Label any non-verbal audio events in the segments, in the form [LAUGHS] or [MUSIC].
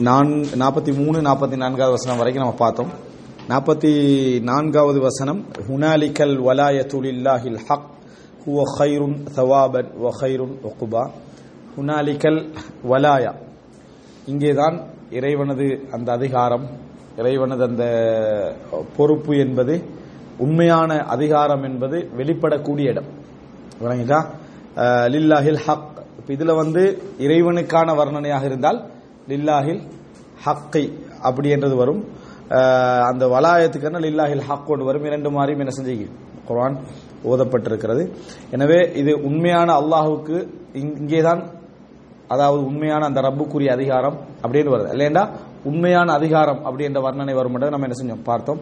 நான் நாற்பத்தி மூணு நாற்பத்தி நான்காவது வசனம் வரைக்கும் நம்ம பார்த்தோம். நாற்பத்தி நான்காவது வசனம் ஹுனாலிக்கல் வலாயத்துலில்லாஹில் ஹக் ஹுவ ஹைருன் சவாபன் வ ஹைருன் ஒகுபா ஹுனாலிக்கல் வலாயா. இங்கேதான் இறைவனது அந்த அதிகாரம் இறைவனது அந்த பொறுப்பு என்பது உண்மையான அதிகாரம் என்பது வெளிப்படக்கூடிய இடம். விளங்கிட்டா லில்லாஹில் ஹக். இப்போ இதில் வந்து இறைவனுக்கான வர்ணனையாக இருந்தால் லில்லாஹில் ஹக்கை அப்படி என்றது வரும். அந்த வலாயத்துக்கான லில்லாஹில் ஹக் வரும். இரண்டு மாதிரியும் என்ன செஞ்சு குரான் ஓதப்பட்டிருக்கிறது. எனவே இது உண்மையான அல்லாஹுக்கு இங்கேதான் அதாவது உண்மையான அந்த ரப்புக்குரிய அதிகாரம் அப்படின்னு வருது. இல்லைண்டா உண்மையான அதிகாரம் அப்படி என்ற வர்ணனை வரும் நம்ம என்ன செஞ்சோம்? பார்த்தோம்.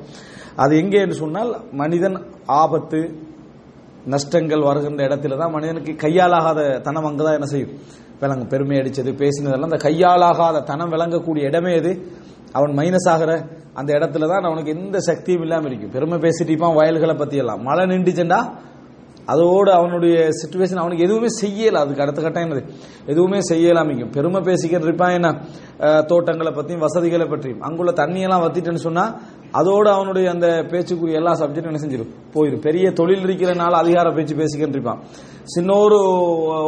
அது எங்கே என்று சொன்னால் மனிதன் ஆபத்து நஷ்டங்கள் வருகின்ற இடத்துல தான் மனிதனுக்கு கையாலாகாத தனம் அங்கதான் என்ன செய்யும்? விளங்கு பெருமை அடித்தது பேசினதெல்லாம் அந்த கையாலாகாத தனம் விளங்கக்கூடிய இடமே எது? அவன் மைனஸ் ஆகிற அந்த இடத்துல தான் அவனுக்கு எந்த சக்தியும் இல்லாமல் இருக்கும் பெருமை பேசிட்டு இருப்பான் வயல்களை பற்றியெல்லாம் மழை நின்றுச்சுண்டா அதோடு அவனுடைய சுச்சுவேஷன் அவனுக்கு எதுவுமே செய்யல. அதுக்கு அடுத்த கட்டம் என்னது? எதுவுமே செய்யலாமிக்கும் பெருமை பேசிக்கிட்டு இருப்பான் என்ன? தோட்டங்களை பற்றியும் வசதிகளை பற்றியும். அங்குள்ள தண்ணியெல்லாம் வத்திட்டேன்னு சொன்னால் அதோடு அவனுடைய அந்த பேச்சுக்குரிய எல்லா சப்ஜெக்டும் என்ன செஞ்சிடும் போயிடும் பெரிய தொழில் இருக்கிறனால அதிகார பேச்சு பேசிக்கிட்டு இருப்பான். சின்ன ஒரு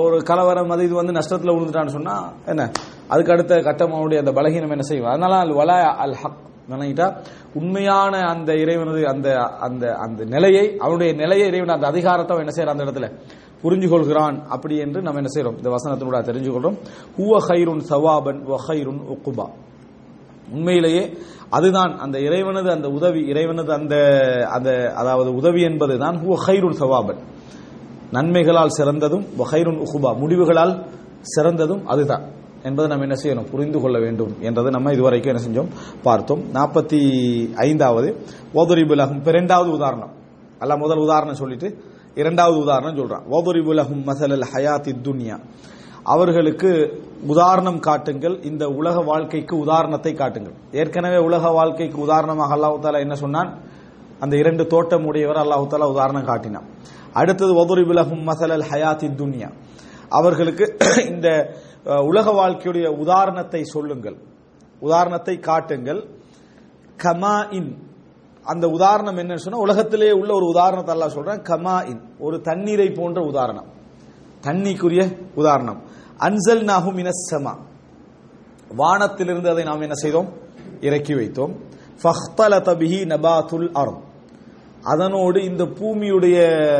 ஒரு கலவரம் அது இது வந்து நஷ்டத்தில் விழுந்துட்டான்னு சொன்னால் என்ன? அதுக்கு அடுத்த கட்டம் அவனுடைய அந்த பலகீனம் என்ன செய்வோம் அதனால அல் வலா அல் ஹக் நினைக்கிட்டா உண்மையான அந்த இறைவனது அந்த அந்த அந்த நிலையை அவனுடைய நிலையை இறைவன் அந்த அதிகாரத்தை என்ன செய்யற அந்த இடத்துல? புரிஞ்சு கொள்கிறான் அப்படி என்று நம்ம என்ன செய்யறோம் இந்த வசனத்தினோட தெரிஞ்சு கொள்றோம் ஹுவ ஹைருன் சவாபன் வ ஹைருன் உக்குபா உண்மையிலேயே அதுதான் அந்த இறைவனது அந்த உதவி இறைவனது அந்த அந்த அதாவது உதவி என்பது தான் ஹுவ ஹைருன் சவாபன். நன்மைகளால் சிறந்ததும் வஹைருன் உகுபா. முடிவுகளால் சிறந்ததும் அதுதான். என்பதை நம்ம என்ன செய்யணும்? புரிந்து கொள்ள வேண்டும் என்றதை நம்ம இதுவரைக்கும் என்ன செஞ்சோம்? பார்த்தோம். நாற்பத்தி ஐந்தாவது ஓதுரிபுலகும் இப்போ இரண்டாவது உதாரணம். அல்ல முதல் உதாரணம் சொல்லிட்டு இரண்டாவது உதாரணம் சொல்றான். ஓதுரிபுலகும் மசலல் ஹயாத்தி துன்யா. அவர்களுக்கு உதாரணம் காட்டுங்கள். இந்த உலக வாழ்க்கைக்கு உதாரணத்தை காட்டுங்கள். ஏற்கனவே உலக வாழ்க்கைக்கு உதாரணமாக அல்லாஹு தாலா என்ன சொன்னான்? அந்த இரண்டு தோட்டம் உடையவர் அல்லாஹு தாலா உதாரணம் காட்டினான். அடுத்தது ஒதுரிபுலகும் மசலல் ஹயாத்தி துன்யா. அவர்களுக்கு இந்த உலக வாழ்க்கையுடைய உதாரணத்தை சொல்லுங்கள். உதாரணத்தை காட்டுங்கள். கமா இன் அந்த உதாரணம் என்னன்னு சொன்னா உலகத்திலே உள்ள ஒரு உதாரணத்தை எல்லாம் சொல்றேன். கமா இன் ஒரு தண்ணீரை போன்ற உதாரணம். தண்ணிக்குரிய உதாரணம். அன்சல் நாகும் இனசமா வானத்திலிருந்து அதை நாம் என்ன செய்தோம்? இறக்கி வைத்தோம். ஃபஹ்தல தபிஹி நபாத்துல் அரும் அதனோடு இந்த பூமியுடைய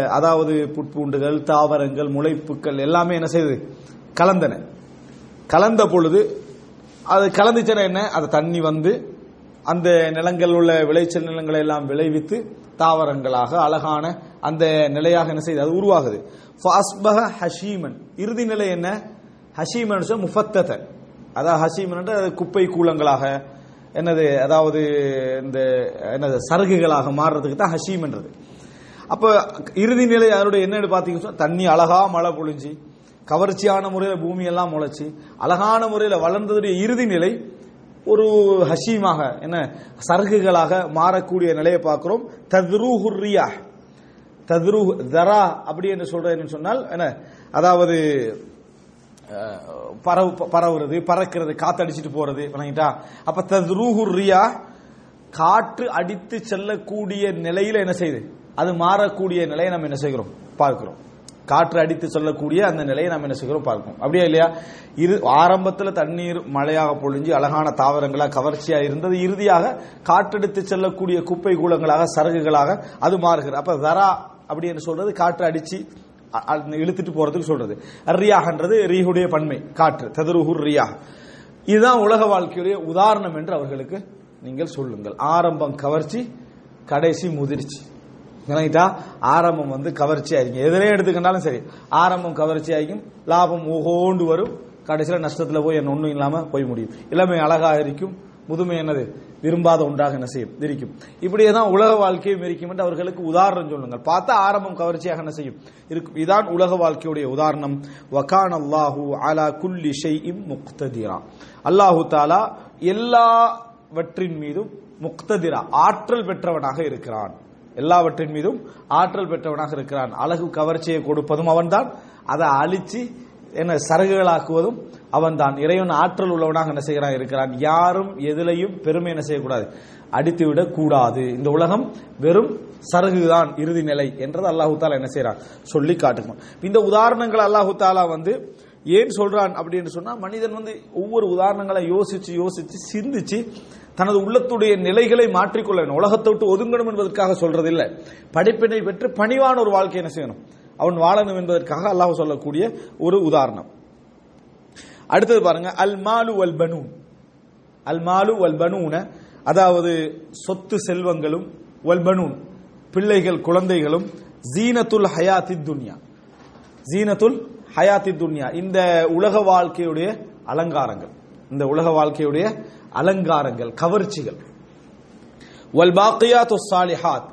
அதாவது புட்பூண்டுகள் தாவரங்கள் முளைப்புக்கள் எல்லாமே என்ன செய்தது? கலந்தன. கலந்த பொழுது அது கலந்துச்சுன்னா என்ன? அது தண்ணி வந்து அந்த நிலங்கள் உள்ள விளைச்சல் நிலங்களை எல்லாம் விளைவித்து தாவரங்களாக அழகான அந்த நிலையாக என்ன செய்யுது அது உருவாகுது. ஃபாஸ்பக ஹஷீமன் இறுதி நிலை என்ன? ஹஷீமன் முஃபத்தத அதாவது ஹஷீமன் குப்பை கூலங்களாக என்னது அதாவது இந்த என்னது சருகுகளாக மாறுறதுக்கு தான் ஹஷீம்ன்றது அப்போ இறுதி நிலை அதனுடைய என்னன்னு பார்த்தீங்கன்னா தண்ணி அழகா மழை பொழிஞ்சு கவர்ச்சியான முறையில் பூமியெல்லாம் முளைச்சி அழகான முறையில் வளர்ந்ததுடைய இறுதி நிலை ஒரு ஹஷீமாக என்ன சருகுகளாக மாறக்கூடிய நிலையை பார்க்கிறோம். தத்ரூஹுரியா தத்ரூ தரா அப்படி என்று சொல்றேன்னு சொன்னால் என்ன அதாவது பரவு பரவுறது பறக்கிறது காத்தடிச்சிட்டு போறது வணங்கிட்டா? அப்ப தத்ரூஹுரியா காற்று அடித்து செல்லக்கூடிய நிலையில என்ன செய்யுது? அது மாறக்கூடிய நிலையை நம்ம என்ன செய்கிறோம்? பார்க்கிறோம். காற்று அடித்து சொல்லக்கூடிய அந்த நிலையை நம்ம என்ன செய்கிறோம் பார்க்கணும் அப்படியா இல்லையா? இரு ஆரம்பத்தில் தண்ணீர் மழையாக பொழிஞ்சு அழகான தாவரங்களாக கவர்ச்சியாக இருந்தது. இறுதியாக காற்றடித்து செல்லக்கூடிய குப்பை கூலங்களாக சரகுகளாக அது மாறுகிறது. அப்ப தரா அப்படி என்று சொல்றது காற்று அடிச்சு இழுத்துட்டு போறதுக்கு சொல்றது. ரியாகன்றது ரீஹுடைய பன்மை காற்று ததுருஹுர் ரியா. இதுதான் உலக வாழ்க்கையுடைய உதாரணம் என்று அவர்களுக்கு நீங்கள் சொல்லுங்கள். ஆரம்பம் கவர்ச்சி கடைசி முதிர்ச்சி. விளங்கிட்டா ஆரம்பம் வந்து கவர்ச்சி ஆயிருக்கும் எதிலே எடுத்துக்கிட்டாலும் சரி ஆரம்பம் கவர்ச்சி ஆகிக்கும் லாபம் ஓகோண்டு வரும். கடைசியில் நஷ்டத்தில் போய் என்ன ஒன்றும் இல்லாமல் போய் முடியும். எல்லாமே அழகாக இருக்கும். முதுமை என்னது? விரும்பாத ஒன்றாக என்ன செய்யும் இருக்கும் இப்படியே தான் உலக வாழ்க்கையும் இருக்கும் என்று அவர்களுக்கு உதாரணம் சொல்லுங்கள். பார்த்தா ஆரம்பம் கவர்ச்சியாக என்ன செய்யும் இருக்கும். இதான் உலக வாழ்க்கையுடைய உதாரணம். வகான் அல்லாஹூ அலா குல்லி ஷைஇம் முக்ததிரா. அல்லாஹு தாலா எல்லாவற்றின் மீதும் முக்ததிரா ஆற்றல் பெற்றவனாக இருக்கிறான். எல்லாவற்றின் மீதும் ஆற்றல் பெற்றவனாக இருக்கிறான். அழகு கவர்ச்சியை கொடுப்பதும் அவன்தான். அதை அழிச்சு என்ன சரகுகளாக்குவதும் அவன்தான். இறைவன் ஆற்றல் உள்ளவனாக என்ன செய்கிறான்? இருக்கிறான். யாரும் எதிலையும் பெருமை என்ன செய்யக்கூடாது. அடித்துவிடக் கூடாது இந்த உலகம் வெறும் சரகுதான் இறுதி நிலை என்றது அல்லாஹு தாலா என்ன செய்யறான் சொல்லி காட்டுக்கணும் இந்த உதாரணங்கள் அல்லாஹு தாலா வந்து ஏன் சொல்றான் அப்படின்னு சொன்னா மனிதன் வந்து ஒவ்வொரு உதாரணங்களை யோசிச்சு யோசிச்சு சிந்திச்சு தனது உள்ளத்துடைய நிலைகளை மாற்றிக்கொள்ள வேண்டும் உலகத்தை விட்டு ஒதுங்கணும் என்பதற்காக சொல்றதில்லை. படிப்பினை பெற்று பணிவான ஒரு வாழ்க்கை என்ன செய்யணும்? அவன் வாழணும் என்பதற்காக அல்லாஹ் சொல்லக்கூடிய ஒரு உதாரணம். அடுத்தது பாருங்க அல் மாலு அல் பனூன். அல் மாலு அல் பனூன அதாவது சொத்து செல்வங்களும் வல் பனூன். பிள்ளைகள் குழந்தைகளும் ஜீனத்துல் ஹயாத்தி துன்யா. ஜீனத்துல் ஹயாத்தி துன்யா. இந்த உலக வாழ்க்கையுடைய அலங்காரங்கள். இந்த உலக வாழ்க்கையுடைய அலங்காரங்கள் கவர்ச்சிகள். வல் பாக்கியாத்து சாலிஹாத்.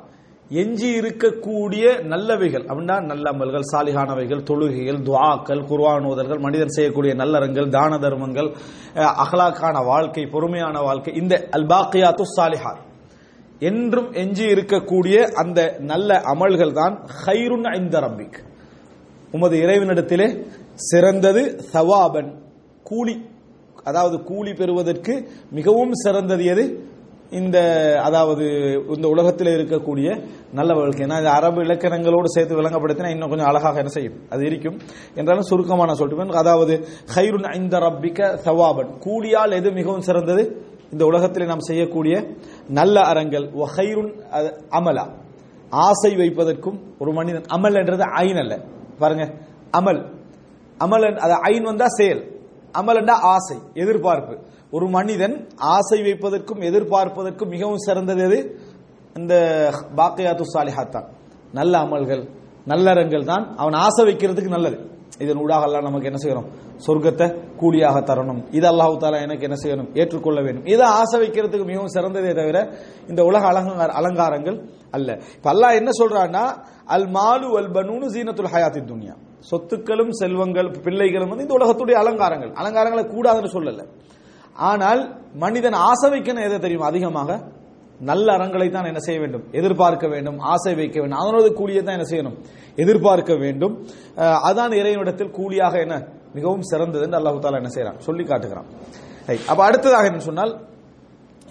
எஞ்சி இருக்கக்கூடிய நல்லவைகள் அப்படின்னா நல்ல அமல்கள் சாலிகானவைகள் தொழுகைகள் துவாக்கள் குர்ஆன் மனிதன் செய்யக்கூடிய நல்லறங்கள் தான தர்மங்கள் அகலாக்கான வாழ்க்கை பொறுமையான வாழ்க்கை இந்த அல்பாக்கியாத்து சாலிஹாத். என்றும் எஞ்சி இருக்கக்கூடிய அந்த நல்ல அமல்கள் தான் ஹைருன் ஐந்த ரம்பிக் உமது இறைவனிடத்திலே சிறந்தது சவாபன் கூலி அதாவது கூலி பெறுவதற்கு மிகவும் சிறந்தது எது? இந்த அதாவது இந்த உலகத்தில் இருக்கக்கூடிய நல்ல வாழ்க்கை. ஏன்னா இது அரபு இலக்கணங்களோடு சேர்த்து விளங்கப்படுத்தினா இன்னும் கொஞ்சம் அழகாக என்ன செய்யும்? அது இருக்கும். என்றாலும் சுருக்கமான சொல்லிட்டு அதாவது ஹைருன் ஐந்த ரப்பிக்க சவாபன். கூலியால் எது மிகவும் சிறந்தது? இந்த உலகத்தில் நாம் செய்யக்கூடிய நல்ல அறங்கள். ஹைருன் அமலா. ஆசை வைப்பதற்கும் ஒரு மனிதன் அமல் என்றது ஐன் அல்ல. பாருங்க. அமல். அமல் அது ஐன் வந்தா செயல். அமல் ஆசை எதிர்பார்ப்பு. ஒரு மனிதன் ஆசை வைப்பதற்கும் எதிர்பார்ப்பதற்கும் மிகவும் சிறந்தது எது? இந்த பாக்கையாத்து சாலிஹாத் தான். நல்ல அமல்கள் நல்லறங்கள் தான் அவன் ஆசை வைக்கிறதுக்கு நல்லது. இதன் ஊடாக எல்லாம் நமக்கு என்ன செய்யணும்? சொர்க்கத்தை கூலியாக தரணும். இது அல்லாஹு தாலா எனக்கு என்ன செய்யணும்? ஏற்றுக்கொள்ள வேண்டும். இதை ஆசை வைக்கிறதுக்கு மிகவும் சிறந்ததே தவிர இந்த உலக அலங்கார அலங்காரங்கள் அல்ல. இப்ப அல்லாஹ் என்ன சொல்றான்னா அல் மாலு அல் பனூனு ஜீனத்துல் ஹயாத்தி துன்யா. சொத்துக்களும் செல்வங்கள் பிள்ளைகளும் வந்து இந்த உலகத்துடைய அலங்காரங்கள். அலங்காரங்களை கூடாதுன்னு சொல்லல. ஆனால் மனிதன் ஆசை எதை தெரியும்? அதிகமாக நல்ல அறங்களை தான் என்ன செய்ய வேண்டும்? எதிர்பார்க்க வேண்டும் ஆசை வைக்க வேண்டும். அதனோடு கூலியை தான் என்ன செய்யணும்? எதிர்பார்க்க வேண்டும். அதான் இறைவனிடத்தில் கூலியாக என்ன? மிகவும் சிறந்தது என்று அல்லாஹு தாலா என்ன செய்யறான்? சொல்லி காட்டுகிறான். அப்ப அடுத்ததாக என்ன சொன்னால்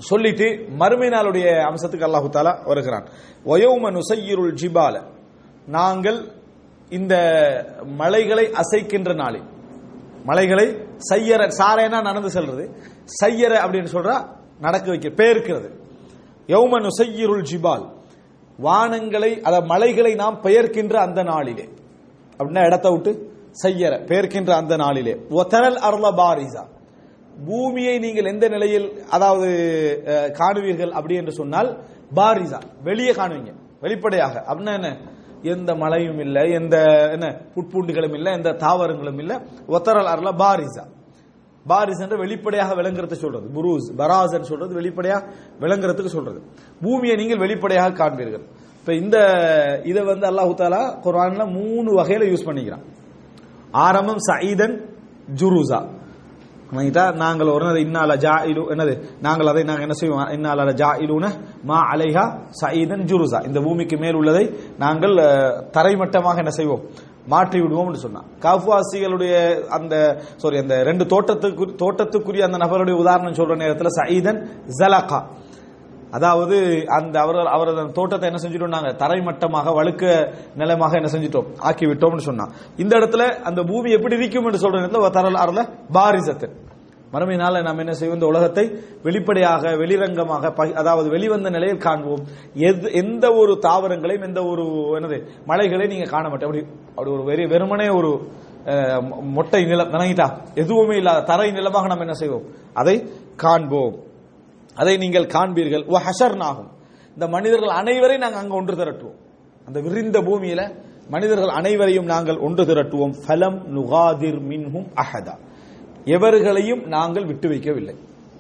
சொல்லிட்டு மறுமை நாளுடைய அம்சத்துக்கு அல்லாஹு தாலா வருகிறான். ஒயோம நுசையிருள் ஜிபால. நாங்கள் இந்த மலைகளை அசைக்கின்ற நாளில். மலைகளை சையர சாரேனா நடந்து செல்றது. சையர அப்படின்னு சொல்றா நடக்க வைக்க பெயர்க்கிறது. யௌமனு நுசையிருள் ஜிபால். வானங்களை அத மலைகளை நாம் பெயர்க்கின்ற அந்த நாளிலே. அப்படின்னா இடத்தை விட்டு செய்யற பெயர்க்கின்ற அந்த நாளிலே. ஒத்தரல் அருள பாரிசா. பூமியை நீங்கள் எந்த நிலையில் அதாவது காணுவீர்கள் அப்படி என்று சொன்னால் பாரிசா. வெளியே காணுவீங்க. வெளிப்படையாக. அப்படின்னா என்ன? எந்த மழையும் இல்லை எந்த என்ன புட்பூண்டுகளும் இல்லை எந்த தாவரங்களும் இல்லை. ஒத்தரல் அருள பாரிசா. பாரிஸ் என்ற வெளிப்படையாக விளங்குறது சொல்றது. புரூஸ் பராஸ் சொல்றது வெளிப்படையாக விளங்குறதுக்கு சொல்றது. பூமியை நீங்கள் வெளிப்படையாக காண்பீர்கள். இப்ப இந்த இதை வந்து அல்லாஹு தாலா குரான்ல மூணு வகையில யூஸ் பண்ணிக்கிறான். ஆரம்பம் சயிதன் ஜுருசா. வணங்கிட்டா நாங்கள் ஒரு இன்னால இன்னால இலு என்னது? நாங்கள் அதை நாங்கள் என்ன செய்வோம்? இன்னால ஜாயிலுன மா அலைஹா சயீதன் ஜுருசா இந்த பூமிக்கு மேல் உள்ளதை நாங்கள் தரைமட்டமாக என்ன செய்வோம்? மாற்றி விடுவோம் என்று சொன்னான். காஃப்வாசிகளுடைய அந்த சாரி அந்த ரெண்டு தோட்டத்துக்கு தோட்டத்துக்குரிய அந்த நபருடைய உதாரணம் சொல்ற நேரத்தில் சயீதன் ஜலகா. அதாவது அந்த அவர் அவரது தோட்டத்தை என்ன செஞ்சிட்டோம் நாங்க? தரைமட்டமாக வழுக்க நிலமாக என்ன செஞ்சிட்டோம்? ஆக்கி விட்டோம்னு சொன்னா. இந்த இடத்துல அந்த பூமி எப்படி இருக்கும் என்று சொல்ற நேரத்தில் தரலாறுல பாரிசத்து. மறுமையினால நாம் என்ன செய்வோம்? இந்த உலகத்தை வெளிப்படையாக வெளிரங்கமாக ப- அதாவது வெளிவந்த நிலையில் காண்போம். எது எந்த ஒரு தாவரங்களையும் எந்த ஒரு என்னது மலைகளையும் நீங்க காண மாட்டோம் அப்படி அப்படி ஒரு வெறி வெறுமனே ஒரு மொட்டை நிலம் நினைக்கிட்டா எதுவுமே இல்லாத தரை நிலமாக நாம் என்ன செய்வோம்? அதை காண்போம். அதை நீங்கள் காண்பீர்கள். ஓ ஹஷர்னாகும். இந்த மனிதர்கள் அனைவரையும் நாங்கள் அங்கே ஒன்று திரட்டுவோம். அந்த விரிந்த பூமியில மனிதர்கள் அனைவரையும் நாங்கள் ஒன்று திரட்டுவோம். ஃபலம் நுகாதிர் மின்ஹும் அஹதா. எவர்களையும் நாங்கள் விட்டு வைக்கவில்லை.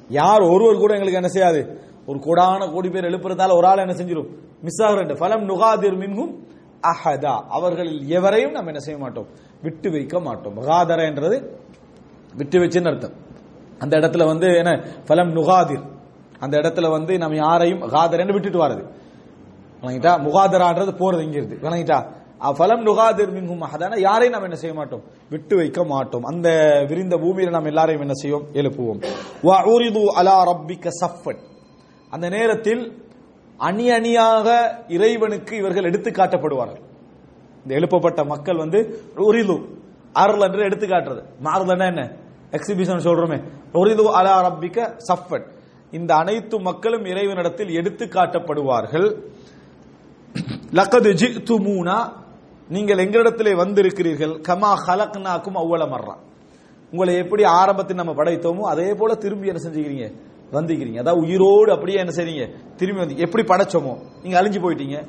யார் ஒருவர் கூட எங்களுக்கு என்ன செய்யாது? ஒரு கோடான கோடி பேர் எழுப்புறதால ஒரு ஆள் என்ன செஞ்சிடும் மிஸ் ஆகிற ஃபலம் நுகாதிர் மின்ஹும் அஹதா. அவர்களில் எவரையும் நம்ம என்ன செய்ய மாட்டோம்? விட்டு வைக்க மாட்டோம். முகாதர என்றது விட்டு வச்சுன்னு அர்த்தம். அந்த இடத்துல வந்து என்ன? ஃபலம் நுகாதிர். அந்த இடத்துல வந்து நம்ம யாரையும் காதரன்னு விட்டுட்டு வரது விளங்கிட்டா? முகாதரான்றது போறது இங்க இருந்து விளங்கிட்டா? ஃபலம் நுகாதிர் மின்ஹும் அஹதான? யாரையும் நம்ம என்ன செய்ய மாட்டோம்? விட்டு வைக்க மாட்டோம். அந்த விரிந்த பூமியில நாம் எல்லாரையும் என்ன செய்வோம்? எழுப்புவோம். வ உரிது அலா ரப்பிக்க சஃபன். அந்த நேரத்தில் அணி அணியாக இறைவனுக்கு இவர்கள் எடுத்து காட்டப்படுவார்கள். இந்த எழுப்பப்பட்ட மக்கள் வந்து உரிது அருள் என்று எடுத்து காட்டுறது. மாறுதல்னா என்ன? எக்ஸிபிஷன் சொல்றோமே. உரிது அலா ரப்பிக்க சஃபன். இந்த அனைத்து மக்களும் இறைவனிடத்தில் எடுத்து காட்டப்படுவார்கள். லக்கது ஜித்துமூனா நீங்கள் எங்களிடத்திலே வந்திருக்கிறீர்கள். கமா ஹலக்னாக்கும் அவ்வள மர்றா உங்களை எப்படி ஆரம்பத்தில் நம்ம படைத்தோமோ அதே போல திரும்பி என்ன செஞ்சுக்கிறீங்க? வந்துக்கிறீங்க. அதாவது உயிரோடு அப்படியே என்ன செய்றீங்க? திரும்பி வந்து எப்படி படைச்சோமோ? நீங்க அழிஞ்சு போயிட்டீங்க.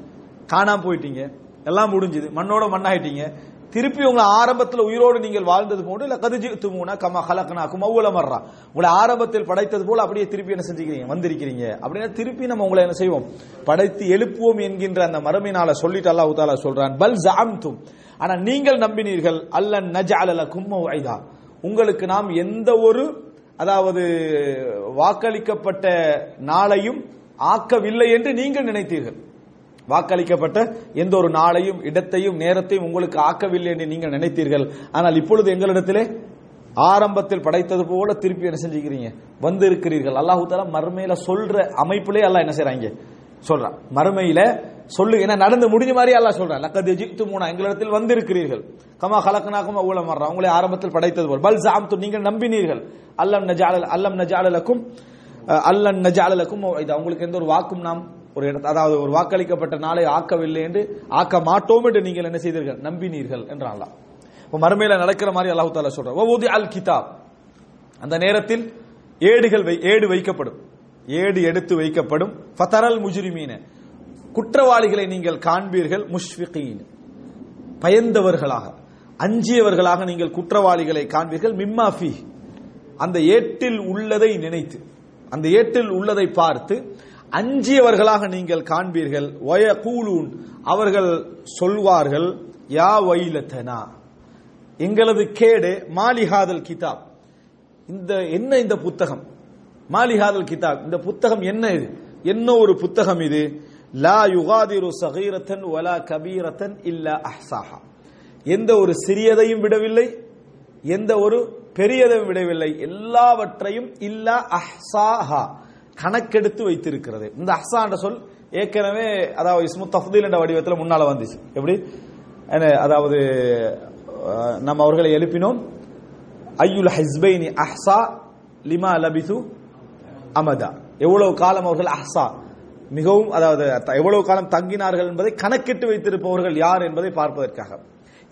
காணாம போயிட்டீங்க. எல்லாம் முடிஞ்சது. மண்ணோட மண்ணாயிட்டீங்க. திருப்பி உங்களை ஆரம்பத்தில் உயிரோடு நீங்கள் வாழ்ந்தது போன்று இல்ல கதிஜி துமுனா கம ஹலக்னாக்கும் அவ்வள மர்றா உங்களை ஆரம்பத்தில் படைத்தது போல அப்படியே திருப்பி என்ன செஞ்சுக்கிறீங்க? வந்திருக்கிறீங்க. அப்படின்னா திருப்பி நம்ம உங்களை என்ன செய்வோம்? படைத்து எழுப்புவோம் என்கின்ற அந்த மறுமையினால சொல்லிட்டு அல்லாஹ் தாலா சொல்றான் பல் ஜாம்தும் ஆனா நீங்கள் நம்பினீர்கள் அல்ல நஜஅலலக்கும் வைதா உங்களுக்கு நாம் எந்த ஒரு அதாவது வாக்களிக்கப்பட்ட நாளையும் ஆக்கவில்லை என்று நீங்கள் நினைத்தீர்கள். வாக்களிக்கப்பட்ட எந்த ஒரு நாளையும் இடத்தையும் நேரத்தையும் உங்களுக்கு ஆக்கவில்லை என்று நீங்கள் நினைத்தீர்கள். ஆனால் இப்பொழுது எங்களிடத்திலே ஆரம்பத்தில் படைத்தது போல திருப்பி என்ன செஞ்சுக்கிறீங்க? வந்து இருக்கிறீர்கள் அல்லாஹு தாலா மறுமையில சொல்ற அமைப்பிலே அல்லாஹ் என்ன செய்யறாங்க சொல்றான். மறுமையில சொல்லு என்ன நடந்து முடிஞ்ச மாதிரி அல்லாஹ் சொல்றான். லக்கத் ஜித்து மூணா எங்களிடத்தில் வந்திருக்கிறீர்கள். கமா கலக்கனாக்கும் அவ்வளவு மர்றா உங்களை ஆரம்பத்தில் படைத்தது போல். பல் ஜாம்து நீங்கள் நம்பினீர்கள். அல்லம் நஜால அல்லம் நஜாலலக்கும் அல்லன் நஜாலலக்கும் இது அவங்களுக்கு எந்த ஒரு வாக்கும் நாம் ஒரு இடத்த அதாவது ஒரு வாக்களிக்கப்பட்ட நாளை ஆக்கவில்லை என்று ஆக்க மாட்டோம் என்று நீங்கள் என்ன செய்தீர்கள்? நம்பினீர்கள் என்றான் அல்லாஹ். மறுமையில் மறுமையில நடக்கிற மாதிரி அல்லாஹு தாலா சொல்றான். அல் கிதாப். அந்த நேரத்தில் ஏடுகள் வை- ஏடு வைக்கப்படும். ஏடு எடுத்து வைக்கப்படும். ஃபதரல் முஜ்ரிமீன. குற்றவாளிகளை நீங்கள் காண்பீர்கள். முஷ்ஃபிகீன். பயந்தவர்களாக அஞ்சியவர்களாக நீங்கள் குற்றவாளிகளை காண்பீர்கள். மிம்மாஃபி அந்த ஏட்டில் உள்ளதை நினைத்து அந்த ஏட்டில் உள்ளதை பார்த்து அஞ்சியவர்களாக நீங்கள் காண்பீர்கள். ஒய கூலூன் அவர்கள் சொல்வார்கள் யா வைலத்தனா எங்களது கேடு மாலிஹாதல் கிதாப். இந்த என்ன இந்த புத்தகம்? மாலிஹாதல் கிதாப். இந்த புத்தகம் என்ன இது? என்ன ஒரு புத்தகம் இது? லா யுகாதிரு சகீரத்தன் ஒலா கபீரத்தன் இல்ல அஹ்சாஹா. எந்த ஒரு சிறியதையும் விடவில்லை எந்த ஒரு பெரியதையும் விடவில்லை. எல்லாவற்றையும் இல்ல அஹ்சாஹா. கணக்கெடுத்து வைத்திருக்கிறது. இந்த அஹ்சான்ற சொல் ஏற்கனவே அதாவது இஸ்மு தஃதீல் என்ற வடிவத்தில் முன்னால வந்துச்சு. எப்படி? என்ன, அதாவது நம்ம அவர்களை எழுப்பினோம். ஐயுல் ஹிஸ்பைனி அஹ்சா லிமா லபிசு அமதா. எவ்வளவு காலம் அவர்கள் அஹ்சா? மிகவும் அதாவது எவ்வளவு காலம் தங்கினார்கள் என்பதை கணக்கிட்டு வைத்திருப்பவர்கள் யார் என்பதை பார்ப்பதற்காக.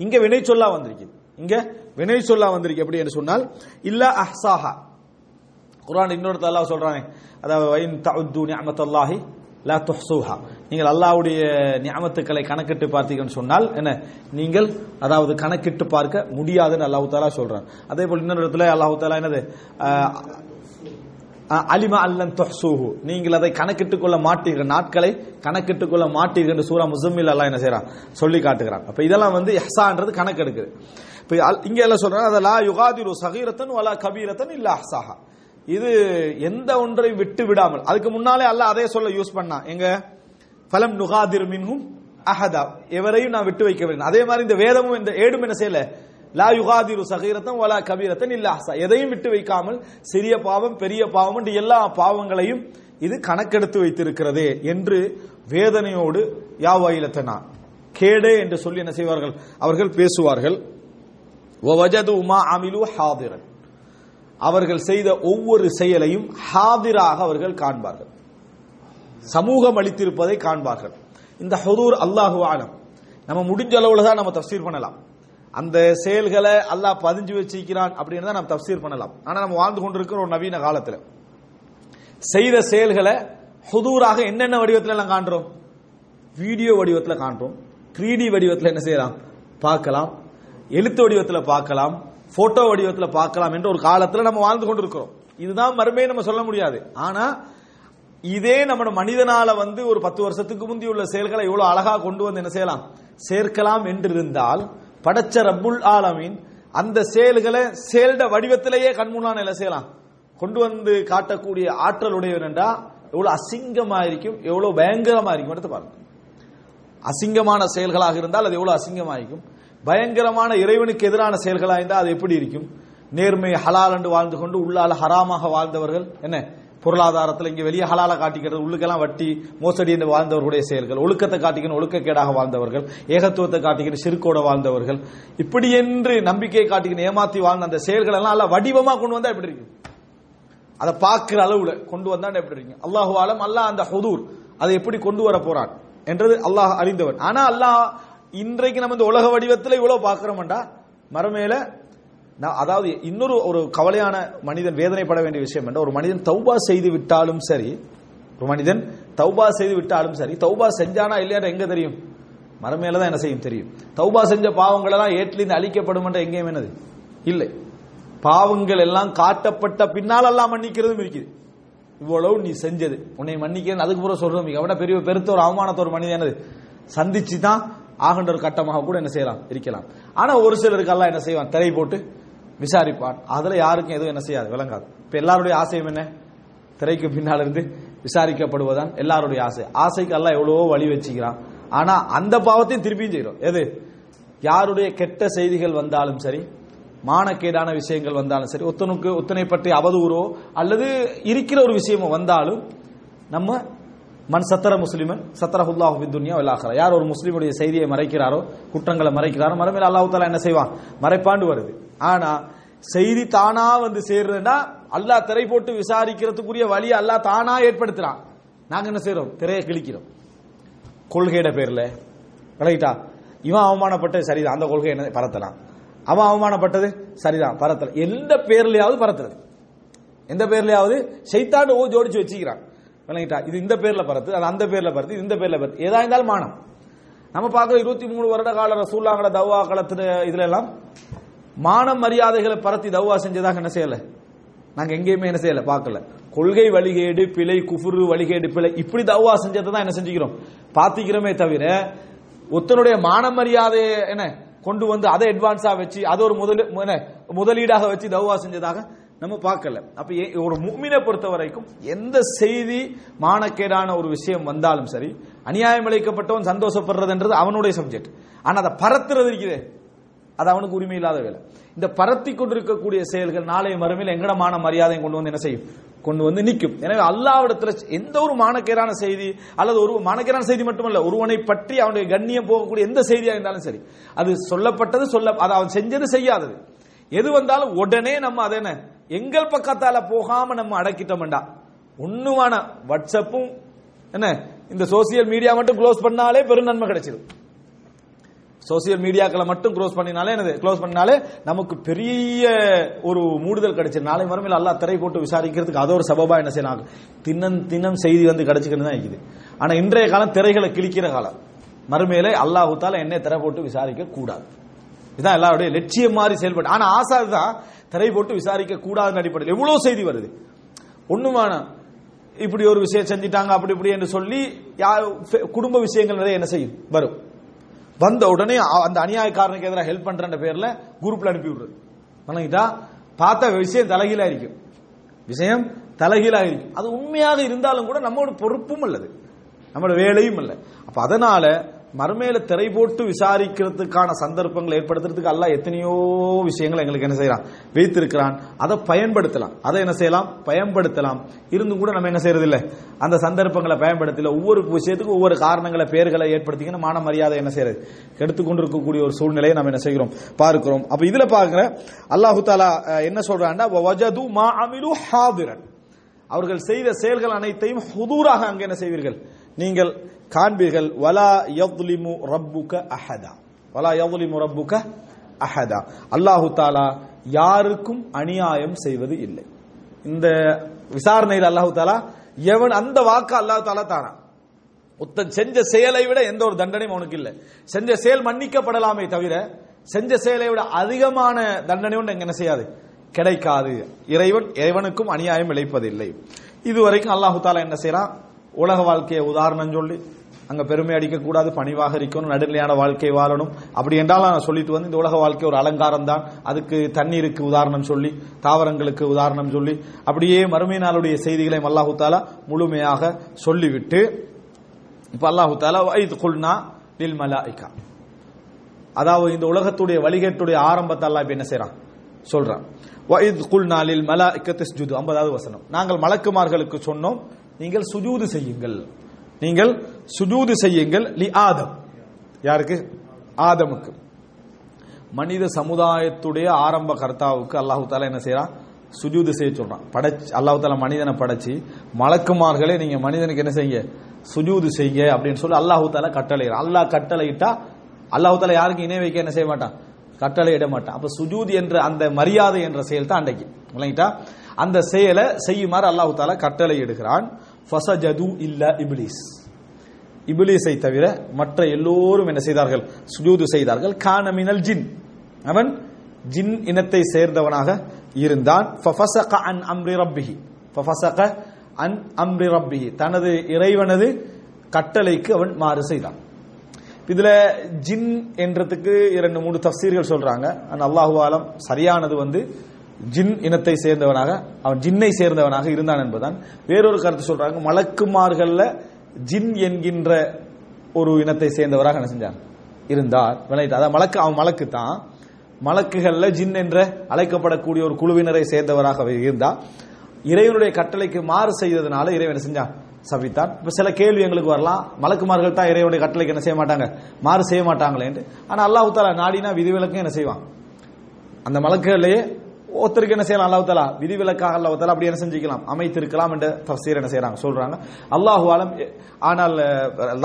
இங்க வினை சொல்லா வந்திருக்கு. இங்க வினை சொல்லா வந்திருக்கு. எப்படி என்று சொன்னால் இல்ல அஹ்சாஹா. குரான் இன்னொரு அல்லாஹ் சொல்றானே. அதாவது வைன் தவுத்து நியமத்தல்லாஹி லா துஹ்சூஹா நீங்கள் அல்லாஹ்வுடைய நியமத்துக்களை கணக்கிட்டு பார்த்தீங்கன்னு சொன்னால் என்ன? நீங்கள் அதாவது கணக்கிட்டு பார்க்க முடியாதுன்னு அல்லாஹு தாலா சொல்றான். அதே போல் இன்னொரு இடத்துல அல்லாஹு தாலா என்னது? அலிமா அல்லன் தொஹ்சூஹு நீங்கள் அதை கணக்கிட்டுக் கொள்ள மாட்டீர்கள். நாட்களை கணக்கிட்டுக் கொள்ள மாட்டீர்கள் என்று சூரா முசம்மில் அல்லாஹ் என்ன செய்யறான் சொல்லி காட்டுகிறான். அப்ப இதெல்லாம் வந்து ஹசான்றது கணக்கெடுக்குது. இப்போ இங்கே எல்லாம் சொல்றாங்க அதெல்லாம் லா யுகாதிரு சகீரத்தன் வலா கபீரத்தன் இல்ல அஹ்சாஹா. இது எந்த ஒன்றை விட்டு விடாமல். அதுக்கு முன்னாலே அல்ல அதே சொல்ல யூஸ் பண்ணா. எங்க? பலம் நுகாதிர் மின்ஹும் அஹதா. எவரையும் நான் விட்டு வைக்கவில்லை. அதே மாதிரி இந்த வேதமும் இந்த ஏடும் என்ன செய்யல? லா யுகாதிரு சகீரத்தம் வலா கபீரத்தன் இல்ல அஹசா. எதையும் விட்டு வைக்காமல் சிறிய பாவம் பெரிய பாவம் எல்லா பாவங்களையும் இது கணக்கெடுத்து வைத்திருக்கிறது என்று வேதனையோடு யாவாயிலத்தனா கேடே என்று சொல்லி என்ன செய்வார்கள்? அவர்கள் பேசுவார்கள். வஜது உமா அமிலு ஹாதிரன். அவர்கள் செய்த ஒவ்வொரு செயலையும் ஹாதிராக அவர்கள் காண்பார்கள். சமூகம் அளித்திருப்பதை காண்பார்கள். இந்த ஹதூர் அல்லாஹு ஆலம் நம்ம முடிஞ்ச அளவுல தான் நம்ம தப்சீர் பண்ணலாம். அந்த செயல்களை அல்லாஹ் பதிஞ்சு வச்சிருக்கிறான் அப்படின்னு தான் நம்ம தப்சீர் பண்ணலாம். ஆனா நம்ம வாழ்ந்து கொண்டிருக்கிற ஒரு நவீன காலத்துல. செய்த செயல்களை ஹுதூராக என்னென்ன வடிவத்தில் எல்லாம் காண்றோம்? வீடியோ வடிவத்தில் காண்றோம். ட்ரீடி வடிவத்தில் என்ன செய்யலாம்? பார்க்கலாம். எழுத்து வடிவத்தில் பார்க்கலாம். போட்டோ வடிவத்தில் பார்க்கலாம் என்று ஒரு காலத்தில் நம்ம வாழ்ந்து கொண்டிருக்கிறோம். இதுதான் மறுமையை நம்ம சொல்ல முடியாது. ஆனா இதே நம்ம மனிதனால வந்து ஒரு பத்து வருஷத்துக்கு முந்தி உள்ள செயல்களை இவ்வளவு அழகா கொண்டு வந்து என்ன செய்யலாம்? சேர்க்கலாம் என்று இருந்தால் படைச்ச ரப்புல் ஆலமீன் அந்த செயல்களை செயல்ட வடிவத்திலேயே கண்முன்னான என்ன செய்யலாம்? கொண்டு வந்து காட்டக்கூடிய ஆற்றல் உடையவர் என்றா எவ்வளவு அசிங்கமா இருக்கும் எவ்வளவு பயங்கரமா இருக்கும் எடுத்து பாருங்க. அசிங்கமான செயல்களாக இருந்தால் அது எவ்வளவு அசிங்கமா இருக்கும் பயங்கரமான இறைவனுக்கு எதிரான செயல்களாக இருந்தால் அது எப்படி இருக்கும்? நேர்மை ஹலால் என்று வாழ்ந்து கொண்டு உள்ளால ஹராமாக வாழ்ந்தவர்கள் என்ன? பொருளாதாரத்தில் இங்கே வெளியே ஹலால காட்டிக்கிறது உள்ளுக்கெல்லாம் வட்டி மோசடி என்று வாழ்ந்தவர்களுடைய செயல்கள் ஒழுக்கத்தை காட்டிக்கணும் ஒழுக்கக்கேடாக வாழ்ந்தவர்கள் ஏகத்துவத்தை காட்டிக்கணும் சிறுக்கோட வாழ்ந்தவர்கள் இப்படி என்று நம்பிக்கையை காட்டிக்கணும் ஏமாத்தி வாழ்ந்த அந்த செயல்கள் எல்லாம் அல்ல வடிவமாக கொண்டு வந்தா எப்படி இருக்கு அதை பார்க்குற அளவுல கொண்டு வந்தா எப்படி இருக்கு அல்லாஹு ஆலம் அல்லாஹ் அந்த ஹுதூர் அதை எப்படி கொண்டு வர போறான்? என்றது அல்லாஹ் அறிந்தவன். ஆனா அல்லாஹ் இன்றைக்கு நம்ம இந்த உலக வடிவத்தில் இவ்வளவு பார்க்கிறோம்டா மரமேல நான் அதாவது இன்னொரு ஒரு கவலையான மனிதன் வேதனைப்பட வேண்டிய விஷயம் என்ற ஒரு மனிதன் தௌபா செய்து விட்டாலும் சரி ஒரு மனிதன் தௌபா செய்து விட்டாலும் சரி தௌபா செஞ்சானா இல்லையா எங்க தெரியும்? மரமேல தான் என்ன செய்யும் தெரியும். தௌபா செஞ்ச பாவங்கள் எல்லாம் ஏற்றிலிருந்து அழிக்கப்படும் என்ற எங்கேயும் என்னது? இல்லை. பாவங்கள் எல்லாம் காட்டப்பட்ட பின்னால் எல்லாம் மன்னிக்கிறதும் இருக்குது. இவ்வளவு நீ செஞ்சது. உன்னை மன்னிக்கிறேன் அதுக்கு பிறகு சொல்றோம் அவட பெரிய பெருத்த ஒரு அவமானத்த ஒரு மனிதன் என்னது? சந்திச்சு தான் ஆகின்ற ஒரு கட்டமாக கூட என்ன செய்யலாம்? இருக்கலாம். ஆனா ஒரு சிலருக்கு எல்லாம் என்ன செய்வான்? திரை போட்டு விசாரிப்பான். அதுல யாருக்கும் எதுவும் என்ன செய்யாது விளங்காது. இப்ப எல்லாருடைய ஆசையும் என்ன? திரைக்கு பின்னால் இருந்து விசாரிக்கப்படுவதான் எல்லாருடைய ஆசை. ஆசைக்கு எல்லாம் எவ்வளவோ வழி வச்சுக்கிறான். ஆனா அந்த பாவத்தையும் திருப்பியும் செய்யறோம். எது? யாருடைய கெட்ட செய்திகள் வந்தாலும் சரி மானக்கேடான விஷயங்கள் வந்தாலும் சரி ஒத்தனுக்கு ஒத்தனை பற்றி அவதூறோ அல்லது இருக்கிற ஒரு விஷயமோ வந்தாலும் நம்ம மன் சத்தர முஸ்லிமன் சத்தரஹுல்லாஹு துன்யா வல்லாஹரா யார் ஒரு முஸ்லீமுடைய செய்தியை மறைக்கிறாரோ குற்றங்களை மறைக்கிறாரோ மறுமையில் அல்லாஹு தாலா என்ன செய்வான்? மறைப்பாண்டு வருது. ஆனா செய்தி தானா வந்து சேர்றதுன்னா அல்லாஹ் திரை போட்டு விசாரிக்கிறதுக்குரிய வழியை அல்லாஹ் தானா ஏற்படுத்துறான். நாங்க என்ன செய்யறோம் திரையை கிழிக்கிறோம். கொள்கையிட பேர்ல. விளக்கிட்டா இவன் அவமானப்பட்டது சரிதான். அந்த கொள்கை என்ன பரத்தலாம்? அவன் அவமானப்பட்டது சரிதான். பரத்தல. எந்த பேர்லயாவது பரத்துறது. எந்த பேர்லயாவது? செய்தாண்டு ஓ ஜோடிச்சு வச்சுக்கிறான். விளங்கிட்டா. இது இந்த பேர்ல பரத்து அது அந்த பேர்ல பரத்து இது இந்த பேர்ல பரத்து. ஏதா இருந்தாலும் மானம். நம்ம பார்க்குற இருபத்தி மூணு வருட கால ரசூல்லாங்கட தவ்வா காலத்துல இதுல எல்லாம் மானம் மரியாதைகளை பரத்தி தவ்வா செஞ்சதாக என்ன செய்யல? நாங்க எங்கேயுமே என்ன செய்யல? பார்க்கல. கொள்கை வழிகேடு பிழை குஃபுரு வழிகேடு பிழை இப்படி தவ்வா செஞ்சதை தான் என்ன செஞ்சுக்கிறோம். பாத்திக்கிறோமே தவிர ஒத்தனுடைய மான மரியாதையை என்ன கொண்டு வந்து அதை அட்வான்ஸா வச்சு அதை ஒரு முதல் என்ன, முதலீடாக வச்சு தவ்வா செஞ்சதாக நம்ம பார்க்கல. அப்ப ஒரு முக்மினை பொறுத்த வரைக்கும் எந்த செய்தி மானக்கேடான ஒரு விஷயம் வந்தாலும் சரி அநியாயம் இழைக்கப்பட்டவன் சந்தோஷப்படுறதுன்றது அவனுடைய சப்ஜெக்ட் ஆனா அதை பரத்துறது இருக்குது. அது அவனுக்கு உரிமை இல்லாத வேலை. இந்த பரத்தி கொண்டிருக்கக்கூடிய செயல்கள் நாளை மறுமையில் எங்கடமான மரியாதையும் கொண்டு வந்து என்ன செய்யும்? கொண்டு வந்து நிற்கும் எனவே அல்லாவிடத்துல எந்த ஒரு மானக்கேரான செய்தி அல்லது ஒரு மானக்கேரான செய்தி மட்டுமல்ல ஒருவனை பற்றி அவனுடைய கண்ணியம் போகக்கூடிய எந்த செய்தியா இருந்தாலும் சரி அது சொல்லப்பட்டது சொல்ல அது அவன் செஞ்சது செய்யாதது. எது வந்தாலும் உடனே நம்ம அதை என்ன? எங்கள் பக்கத்தால போகாம நம்ம அடக்கிட்டோம்டா. ஒண்ணுமான வாட்ஸ்அப்பும் என்ன இந்த சோசியல் மீடியா மட்டும் க்ளோஸ் பண்ணாலே பெரும் நன்மை கிடைச்சிடும் சோசியல் மீடியாக்களை மட்டும் க்ளோஸ் பண்ணினாலே என்னது? க்ளோஸ் பண்ணாலே நமக்கு பெரிய ஒரு மூடுதல் கிடைச்சிடும் நாளை மறுமையில் அல்லாஹ் திரை போட்டு விசாரிக்கிறதுக்கு அது ஒரு சபபா என்ன செய்யணும்? தினம் தினம் செய்தி வந்து கிடைச்சிக்கிட்டு தான் இருக்குது. ஆனா இன்றைய காலம் திரைகளை கிழிக்கிற காலம். மறுமையில அல்லாஹு என்ன திரை போட்டு விசாரிக்க கூடாது இதுதான் எல்லாருடைய லட்சியம் மாதிரி செயல்பட்டு. ஆனா ஆசை தான் திரை போட்டு விசாரிக்க கூடாதுன்னு அடிப்படையில். எவ்வளவு செய்தி வருது? ஒண்ணுமான இப்படி ஒரு விஷயம் செஞ்சிட்டாங்க அப்படி இப்படி என்று சொல்லி குடும்ப விஷயங்கள் நிறைய என்ன செய்யும்? வரும். வந்த உடனே அந்த அநியாயக்காரனுக்கு எதிராக ஹெல்ப் பண்றன்ற பேர்ல குரூப்ல அனுப்பி விடுறது. வணங்கிட்டா? பார்த்த விஷயம் தலைகீழா இருக்கும். விஷயம் தலைகீழா இருக்கும். அது உண்மையாக இருந்தாலும் கூட நம்மளோட பொறுப்பும் அல்லது நம்மளோட வேலையும் இல்லை அப்ப அதனால மறுமையில திரை போட்டு விசாரிக்கிறதுக்கான சந்தர்ப்பங்களை ஏற்படுத்துறதுக்கு அல்ல எத்தனையோ விஷயங்களை எங்களுக்கு என்ன செய்யறான் வைத்திருக்கிறான். அதை பயன்படுத்தலாம். அதை என்ன செய்யலாம்? பயன்படுத்தலாம். இருந்தும் கூட நம்ம என்ன செய்யறது இல்லை அந்த சந்தர்ப்பங்களை பயன்படுத்தல. ஒவ்வொரு விஷயத்துக்கும் ஒவ்வொரு காரணங்களை பேர்களை ஏற்படுத்திக்கணும். மான மரியாதை என்ன செய்யறது எடுத்துக்கொண்டிருக்கக்கூடிய ஒரு சூழ்நிலையை நம்ம என்ன செய்கிறோம்? பார்க்கிறோம். அப்ப இதுல பாக்குற அல்லாஹு தாலா என்ன சொல்றான்னா வஜது மா அவர்கள் செய்த செயல்கள் அனைத்தையும் ஹுதூராக அங்கே என்ன செய்வீர்கள்? நீங்கள் காண்பீர்கள் வலா யظ்லிமு ரப்புக அஹதா. வலா யظ்லிமு ரப்புக அஹதா. அல்லாஹு தாலா யாருக்கும் அநியாயம் செய்வது இல்லை. இந்த விசாரணையில் அல்லாஹு தாலா எவன் அந்த வாக்கு அல்லாஹு தாலா தானா? ஒருத்தன் செஞ்ச செயலை விட எந்த ஒரு தண்டனையும் அவனுக்கு இல்லை. செஞ்ச செயல் மன்னிக்கப்படலாமே தவிர செஞ்ச செயலை விட அதிகமான தண்டனை ஒன்று என்ன செய்யாது? கிடைக்காது. இறைவன் இறைவனுக்கும் அநியாயம் இழைப்பதில்லை. இதுவரைக்கும் அல்லாஹு தாலா என்ன செய்யறான் உலக வாழ்க்கையை உதாரணம் சொல்லி அங்க பெருமை அடிக்கக்கூடாது பணிவாக இருக்கணும் நடுநிலையான வாழ்க்கை வாழணும். அப்படி என்றால் நான் சொல்லிட்டு வந்து இந்த உலக வாழ்க்கை ஒரு அலங்காரம் தான். அதுக்கு தண்ணீருக்கு உதாரணம் சொல்லி தாவரங்களுக்கு உதாரணம் சொல்லி அப்படியே மறுமை நாளுடைய செய்திகளை அல்லாஹு தாலா முழுமையாக சொல்லிவிட்டு இப்ப அல்லாஹு தாலா வைத் குல்னா லில் மலாய்கா. அதாவது இந்த உலகத்துடைய வழிகேட்டுடைய ஆரம்பத்தை அல்லாஹ் இப்ப என்ன செய்யறான் சொல்றான். வைத் குல் நாளில் மலா மலாயிகத்து ஸ்ஜுது 50வது வசனம். நாங்கள் மலக்குமார்களுக்கு சொன்னோம் நீங்கள் சுஜூது செய்யுங்கள். நீங்கள் சுஜூது செய்யுங்கள் லி ஆதம். யாருக்கு? ஆதமுக்கு. மனித சமுதாயத்துடைய ஆரம்ப கர்த்தாவுக்கு அல்லாஹு தாலா என்ன செய்யறான் சுஜூது செய்ய சொல்றான். படைச்சு அல்லாஹு தாலா மனிதனை படைச்சு மலக்குமார்களே நீங்க மனிதனுக்கு என்ன செய்யுங்க? சுஜூது செய்ய அப்படின்னு சொல்லி அல்லாஹு தாலா கட்டளை அல்லாஹ் கட்டளையிட்டா அல்லாஹு தாலா யாருக்கு இணை வைக்க என்ன செய்ய மாட்டான்? கட்டளையிட மாட்டான். அப்ப சுஜூத் என்ற அந்த மரியாதை என்ற செயல் தான் அன்றைக்கு. விளங்கிட்டா அந்த செயலை செய்யுமாறு அல்லாஹு தாலா கட்டளை இடுகிறான் ஃபசஜது இல்லா இப்லீஸ். இபிலீஸை தவிர மற்ற எல்லோரும் என்ன செய்தார்கள்? சுஜூது செய்தார்கள். கானமினல் ஜின். அவன் ஜின் இனத்தை சேர்ந்தவனாக இருந்தான். ஃபஃபசக அன் அம்ரி ரப்பிஹி. ஃபஃபசக அன் அம்ரி ரப்பிஹி. தனது இறைவனது கட்டளைக்கு அவன் மாறு செய்தான். இதுல ஜின் என்றதுக்கு இரண்டு மூணு தஃசீர்கள் சொல்றாங்க. அன் அல்லாஹு ஆலம் சரியானது வந்து ஜின் இனத்தை சேர்ந்தவனாக அவன் ஜின்னை சேர்ந்தவனாக இருந்தான் என்பதுதான். வேறொரு கருத்து சொல்றாங்க மலக்குமார்கள்ல ஜின் என்கின்ற ஒரு இனத்தை சேர்ந்தவராக என்ன செஞ்சார் இருந்தார். விளையிட்டு அதான் மலக்கு அவன் மலக்கு தான் மலக்குகள்ல ஜின் என்ற அழைக்கப்படக்கூடிய ஒரு குழுவினரை சேர்ந்தவராக இருந்தா இறைவனுடைய கட்டளைக்கு மாறு செய்ததுனால இறைவன் செஞ்சான்? சபித்தான். இப்ப சில கேள்வி எங்களுக்கு வரலாம். மலக்குமார்கள் தான் இறைவனுடைய கட்டளைக்கு என்ன செய்ய மாட்டாங்க? மாறு செய்ய மாட்டாங்களேன்ட்டு ஆனா அல்லாஹு தாலா நாடினா விதிவிலக்கும் என்ன செய்வான்? அந்த மலக்குகளையே ஒருத்தருக்கு என்ன செய்யலாம்? அல்லாஹ் தலா விதிவிலக்காக அல்லாஹ் தலா அப்படி என்ன செஞ்சுக்கலாம்? அமைத்திருக்கலாம் என்ற தஃசீர் என்ன செய்யறாங்க? சொல்றாங்க. அல்லாஹு ஆலம் ஆனால்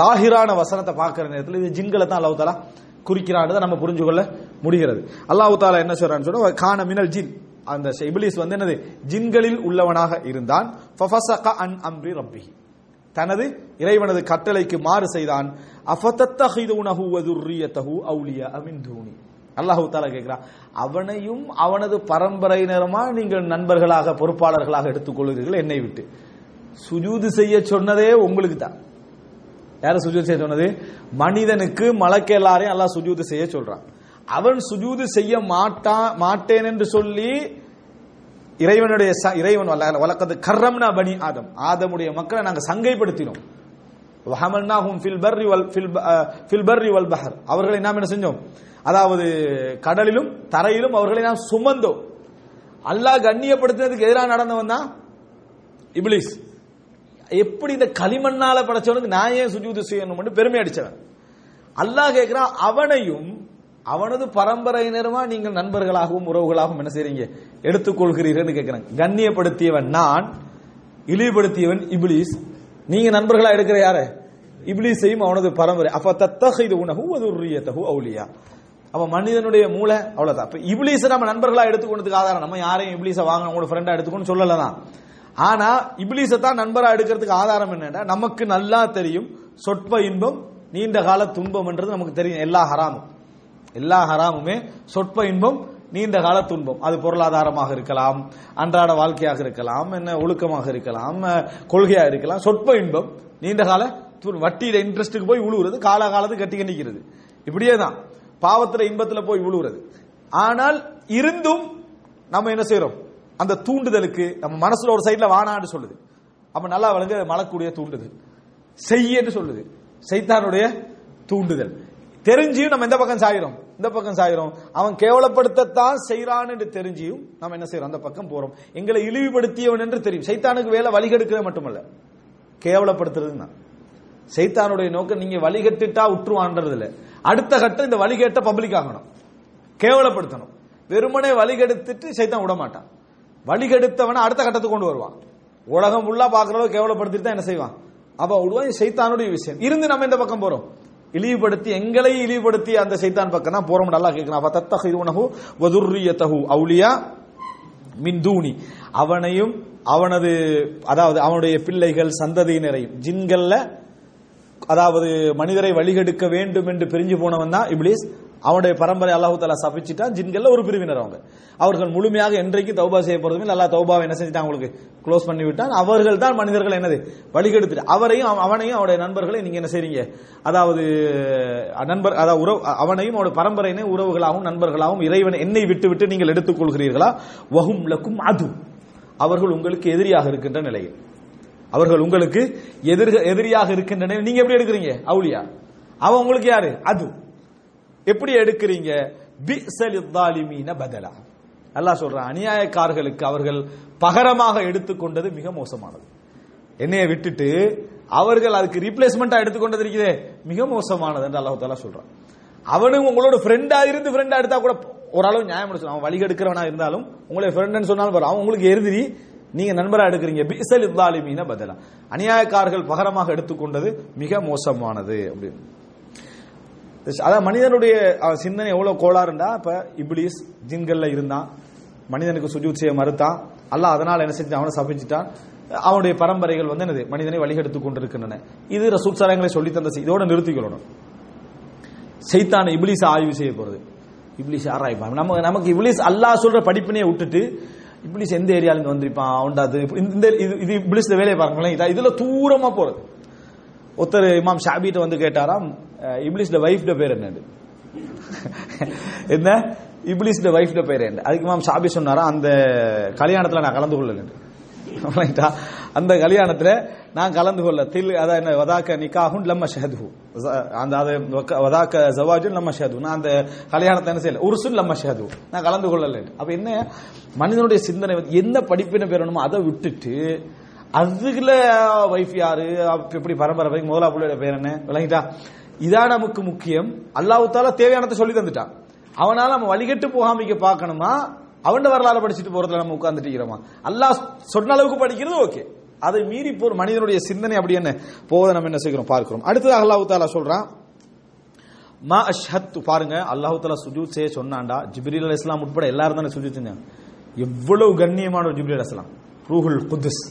லாகிரான லாஹிரான வசனத்தை பார்க்கிற நேரத்தில் இது ஜின்களை தான் அல்லாஹ் தலா குறிக்கிறான்றதை நம்ம புரிஞ்சு கொள்ள முடிகிறது. அல்லாஹு தாலா என்ன சொல்றான்னு சொன்னா கான மினல் ஜின். அந்த இபிலிஸ் வந்து என்னது? ஜின்களில் உள்ளவனாக இருந்தான். அன் அம்ரி ரப்பி தனது இறைவனது கட்டளைக்கு மாறு செய்தான். அஃபதத்தஹிதுனஹு வ அவுலியா அமின் தூனி. அல்லாஹு தாலா கேட்கிறான் அவனையும் அவனது பரம்பரையினருமா நீங்கள் நண்பர்களாக பொறுப்பாளர்களாக எடுத்துக்கொள்கிறீர்கள்? என்னை விட்டு. சுஜூது செய்ய சொன்னதே உங்களுக்கு தான். யார சுஜூது செய்ய சொன்னது? மனிதனுக்கு மலக்க எல்லாரையும் அல்லாஹ் சுஜூது செய்ய சொல்றான். அவன் சுஜூது செய்ய மாட்டான் மாட்டேன் என்று சொல்லி இறைவனுடைய ச- இறைவன் வல்ல- வழக்கத்து கர்ரம்னா பனி ஆதம். ஆதமுடைய மக்களை நாங்கள் சங்கைப்படுத்தினோம். ஃபில் பஹர். அவர்களை நாம் என்ன செஞ்சோம்? அதாவது கடலிலும் தரையிலும் அவர்களை நாம் சுமந்தோம். அல்லாஹ் கண்ணியப்படுத்தினதுக்கு எதிராக நடந்தவன் தான் இப்லீஸ். எப்படி இந்த களிமண்ணால படைச்சவனுக்கு நான் ஏன் சுஜூது செய்யணும் பெருமை அடிச்சவன். அல்லாஹ் கேட்கிறான் அவனையும் அவனது பரம்பரையினருமா நீங்கள் நண்பர்களாகவும் உறவுகளாகவும் என்ன செய்றீங்க? எடுத்துக்கொள்கிறீர்கள் கேட்கிறாங்க கண்ணியப்படுத்தியவன் நான் இழிவுபடுத்தியவன் இப்லீஸ். நீங்க நண்பர்களா எடுக்கிற யாரு? இப்லீஸையும் அவனது பரம்பரை. அப்ப தத்தகை உணவு அது ஒரு அவுலியா. அப்ப மனிதனுடைய மூளை அவ்வளவுதான். இப்ப இப்லீஸை நம்ம நண்பர்களா எடுத்துக்கொண்டதுக்கு ஆதாரம். நம்ம யாரையும் இப்லீஸை வாங்க உங்களோட ஃப்ரெண்டா எடுத்துக்கணும் சொல்லலாம் ஆனா இப்லீஸை தான் நண்பரா எடுக்கிறதுக்கு ஆதாரம் என்னன்னா நமக்கு நல்லா தெரியும் சொற்ப இன்பம் நீண்ட கால துன்பம் என்றது நமக்கு தெரியும். எல்லா ஹராமும். எல்லா ஹராமுமே சொற்ப இன்பம் நீண்ட கால துன்பம். அது பொருளாதாரமாக இருக்கலாம் அன்றாட வாழ்க்கையாக இருக்கலாம் என்ன ஒழுக்கமாக இருக்கலாம் கொள்கையாக இருக்கலாம். சொற்ப இன்பம் நீண்ட கால வட்டியில இன்ட்ரெஸ்ட்டுக்கு போய் உழுவுறது காலாகாலத்துக்கு கட்டி நிற்கிறது இப்படியே தான் பாவத்துல இன்பத்துல போய் விழுவுறது. ஆனால் இருந்தும் நம்ம என்ன செய்யறோம் அந்த தூண்டுதலுக்கு நம்ம மனசுல ஒரு சைட்ல வானான்னு சொல்லுது. அப்ப நல்லா வழங்க மலக்கூடிய தூண்டுதல். செய்யன்னு சொல்லுது. சைத்தானுடைய தூண்டுதல். தெரிஞ்சியும் நம்ம எந்த பக்கம் சாயிரும் இந்த பக்கம் சாயிரும் அவன் கேவலப்படுத்தத்தான் செய்யறான்னு தெரிஞ்சியும் நம்ம என்ன செய்யறோம் அந்த பக்கம் போறோம். எங்களை இழிவுபடுத்தியவன் என்று தெரியும். சைத்தானுக்கு வேலை வழிகெடுக்கிறது மட்டுமல்ல. கேவலப்படுத்துறது தான் சைத்தானுடைய நோக்கம் நீங்க வழிகட்டுட்டா உற்றுவான்றது இல்லை அடுத்த கட்டம் இந்த வழிகேட்ட பப்ளிக் ஆகணும். கேவலப்படுத்தணும். வெறுமனே வழிகெடுத்துட்டு சைத்தான் விட மாட்டான். வழிகெடுத்தவனை அடுத்த கட்டத்துக்கு கொண்டு வருவான். உலகம் ஃபுல்லா பாக்குறவங்க அளவு கேவலப்படுத்திட்டு தான் என்ன செய்வான்? அப்ப விடுவான் சைத்தானுடைய விஷயம். இருந்து நம்ம இந்த பக்கம் போறோம். இழிவுபடுத்தி எங்களை இழிவுபடுத்தி அந்த சைத்தான் பக்கம் தான் போறோம் நல்லா கேட்கணும் அப்ப தத்தஹிதுனஹு வதுர்ரியத்தஹு அவுலியா மின் அவனையும் அவனது அதாவது அவனுடைய பிள்ளைகள் சந்ததியினரையும் ஜின்கள்ல அதாவது மனிதரை வழிகெடுக்க வேண்டும் என்று பிரிஞ்சு போனவன் தான் இப்ளீஸ். அவனுடைய பரம்பரை அல்லாஹு தாலா சபிச்சுட்டான். ஜின்கள்ல ஒரு பிரிவினர் அவங்க. அவர்கள் முழுமையாக என்றைக்கு தௌபா செய்ய போறதுமே நல்லா தௌபாவை என்ன செஞ்சுட்டான் அவங்களுக்கு? க்ளோஸ் பண்ணி விட்டான். அவர்கள் தான் மனிதர்கள் என்னது? வழிகெடுத்துட்டு அவரையும் அவனையும் அவருடைய நண்பர்களை நீங்க என்ன செய்றீங்க? அதாவது நண்பர் அதாவது உறவு அவனையும் அவருடைய பரம்பரையினை உறவுகளாகவும் நண்பர்களாகவும் இறைவன் என்னை விட்டு விட்டு நீங்கள் எடுத்துக்கொள்கிறீர்களா? வகும் லக்கும் அது அவர்கள் உங்களுக்கு எதிரியாக இருக்கின்ற நிலையில். அவர்கள் உங்களுக்கு எதிர் எதிரியாக இருக்கின்றன. நீங்க எப்படி எடுக்கிறீங்க? அவுலியா அவன் உங்களுக்கு யாரு? அது. எப்படி எடுக்கிறீங்க? பிஸலித்தாலிமீன பதலா. அல்லாஹ் சொல்றான் அநியாயக்காரர்களுக்கு அவர்கள் பகரமாக எடுத்துக்கொண்டது மிக மோசமானது. என்னைய விட்டுட்டு அவர்கள் அதுக்கு ரீப்ளேஸ்மெண்டா எடுத்துக்கொண்டது இருக்குதே. மிக மோசமானது என்று அல்லாஹ் தாலா சொல்றான். அவனும் உங்களோட ஃப்ரெண்டா இருந்து ஃப்ரெண்டா எடுத்தா கூட ஓரளவு நியாயம் அவன் வழி எடுக்கிறவனா இருந்தாலும் உங்களை ஃப்ரெண்ட்னு சொன்னாலும் அவன் உங்களுக்கு எதிரி நீங்க நண்பரா எடுக்கிறீங்க. பிசல் இத்தாலிமீன பதிலா. அநியாயக்காரர்கள் பகரமாக எடுத்துக்கொண்டது மிக மோசமானது அப்படின்னு. அதான் மனிதனுடைய சிந்தனை எவ்வளவு கோளாறுண்டா? இப்ப இப்லீஸ் ஜின்கள்ல இருந்தான் மனிதனுக்கு சுஜூத் செய்ய மறுத்தான் அல்ல அதனால என்ன செஞ்சான்? அவனை சபிச்சிட்டான். அவனுடைய பரம்பரைகள் வந்து என்னது? மனிதனை வழிகெடுத்துக் கொண்டிருக்கின்றன. இது ரசூல் சரங்களை சொல்லி தந்த செய்- இதோட நிறுத்திக்கொள்ளணும் செய்தான இப்லீஸ் ஆய்வு செய்ய போறது. இப்லீஸ் ஆராய்ப்பான் நம்ம நமக்கு இப்லீஸ் அல்லாஹ் சொல்ற படிப்பினையை விட்டுட்டு இப்படி எந்த ஏரியால இருந்து வந்திருப்பான்? அவன்டா அது இந்த இது இது இப்லீஸ் வேலையை பாருங்களேன் இதா- இதுல தூரமா போறது. ஒருத்தர் இமாம் ஷாபிட்ட வந்து கேட்டாராம் இப்ளிஸ்ட வைஃப்ட பேர் என்னது? என்ன? இப்ளிஸ்ட வைஃப்ட பேர் என்ன? அதுக்கு இமாம் ஷாபி சொன்னாரா அந்த கல்யாணத்துல நான் கலந்து கொள்ளல [LAUGHS] அந்த கல்யாணத்துல நான் கலந்து கொள்ள தில் அதான் என்ன வதாக்க நிக்காகும் லம்ம ஷஹது அந்த அது வதாக்க ஜவாஜும் லம்ம ஷஹது நான் அந்த கல்யாணத்தை என்ன செய்யல உருசும் லம்ம ஷஹது நான் கலந்து கொள்ளல. அப்ப என்ன மனிதனுடைய சிந்தனை வந்து என்ன படிப்பின பெறணுமோ அதை விட்டுட்டு அதுல வைஃப் யாரு எப்படி பரம்பரை முதலா பிள்ளையோட பேர் என்ன விளங்கிட்டா? இதான் நமக்கு முக்கியம். அல்லாவுத்தால தேவையானதை சொல்லி தந்துட்டான். அவனால நம்ம வழிகட்டு போகாமிக்க பார்க்கணுமா? அவன் வரலாறு படிச்சுட்டு போறதுல நம்ம உட்காந்துட்டு இருக்கிறோமா? அல்லாஹ் சொன்ன அளவுக்கு படிக்கிறது ஓகே. அதை மீறி போற மனிதனுடைய சிந்தனை அப்படி என்ன? போவதை நம்ம என்ன செய்கிறோம்? பார்க்கிறோம். அடுத்ததாக அல்லாஹு தாலா சொல்றான் மா அஷ்ஹத்து பாருங்க. அல்லாஹு தாலா சுஜூத் செய்ய சொன்னாண்டா ஜிப்ரீல் அலைஹிஸ் இஸ்லாம் உட்பட எல்லாரும் தானே சுஜூத் செஞ்சாங்க. எவ்வளவு கண்ணியமான ஒரு ஜிப்ரீல் அலிஸ்லாம் ரூஹுல் குதுஸ்.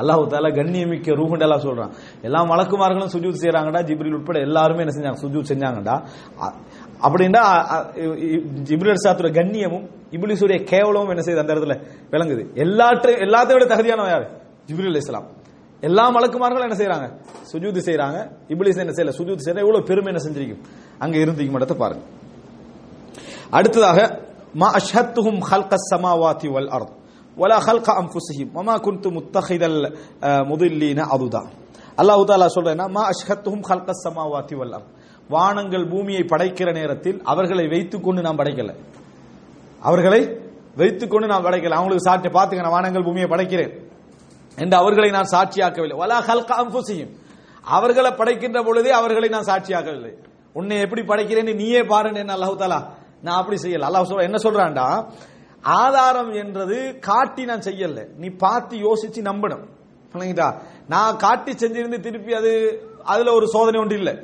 அல்லாஹு தாலா கண்ணியமிக்க ரூஹுண்டு எல்லாம் சொல்றான். எல்லா வழக்குமார்களும் சுஜூத் செய்யறாங்கடா ஜிப்ரீல் உட்பட எல்லாருமே என்ன செஞ்சாங்க? சுஜூத் செஞ்சாங்கடா. அப்படின்னா ஜிப்ரீல் அலைஹிஸ்ஸலாத்துடைய கண்ணியமும் இப்லீஸுடைய கேவலமும் என்ன செய்யுது அந்த இடத்துல விளங்குது. எல்லாற்றையும் எல்லாத்தையும் விட தகுதியானவன் யாரு? ஜிப்ரில் இஸ்லாம் எல்லா மலக்குமார்களும் என்ன செய்யறாங்க சுஜூதி செய்யறாங்க இப்ளிஸ் என்ன செய்யல? சுஜூதி செய்யற எவ்வளவு பெருமை என்ன செஞ்சிருக்கும்? அங்க இருந்திக்கும் இடத்தை பாருங்க. அடுத்ததாக மா அஷ்ஹத்துஹும் ஹல்க சமாவாத்தி வல் அர்த். வலா ஹல்க அம்புசிஹிம் மமா குன்து முத்தஹிதல் முதல்லீன அதுதான் அல்லாஹு தாலா சொல்றேன்னா மா அஷ்ஹத்துஹும் ஹல்க சமாவாத்தி வல் அர்த். வானங்கள் பூமியை படைக்கிற நேரத்தில் அவர்களை வைத்துக்கொண்டு நாம் படைக்கல. அவர்களை வைத்துக்கொண்டு நாம் படைக்கல. அவங்களுக்கு சாட்டு பாத்துங்க வானங்கள் பூமியை படைக்கிறேன். என்று அவர்களை நான் சாட்சியாக்கவில்லை. வலா ஹல்க அம்புசியும் அவர்களை படைக்கின்ற பொழுதே அவர்களை நான் சாட்சியாக்கவில்லை. உன்னை எப்படி படைக்கிறேன்னு நீயே பாருன்னு என்ன அல்லாஹு தாலா நான் அப்படி செய்யல. அல்லாஹ் சொல்ற என்ன சொல்றான்டா? ஆதாரம் என்றது காட்டி நான் செய்யல. நீ பார்த்து யோசிச்சு நம்பணும். புரியுங்களா நான் காட்டி செஞ்சிருந்து திருப்பி அது அதுல ஒரு சோதனை ஒன்று இல்லை.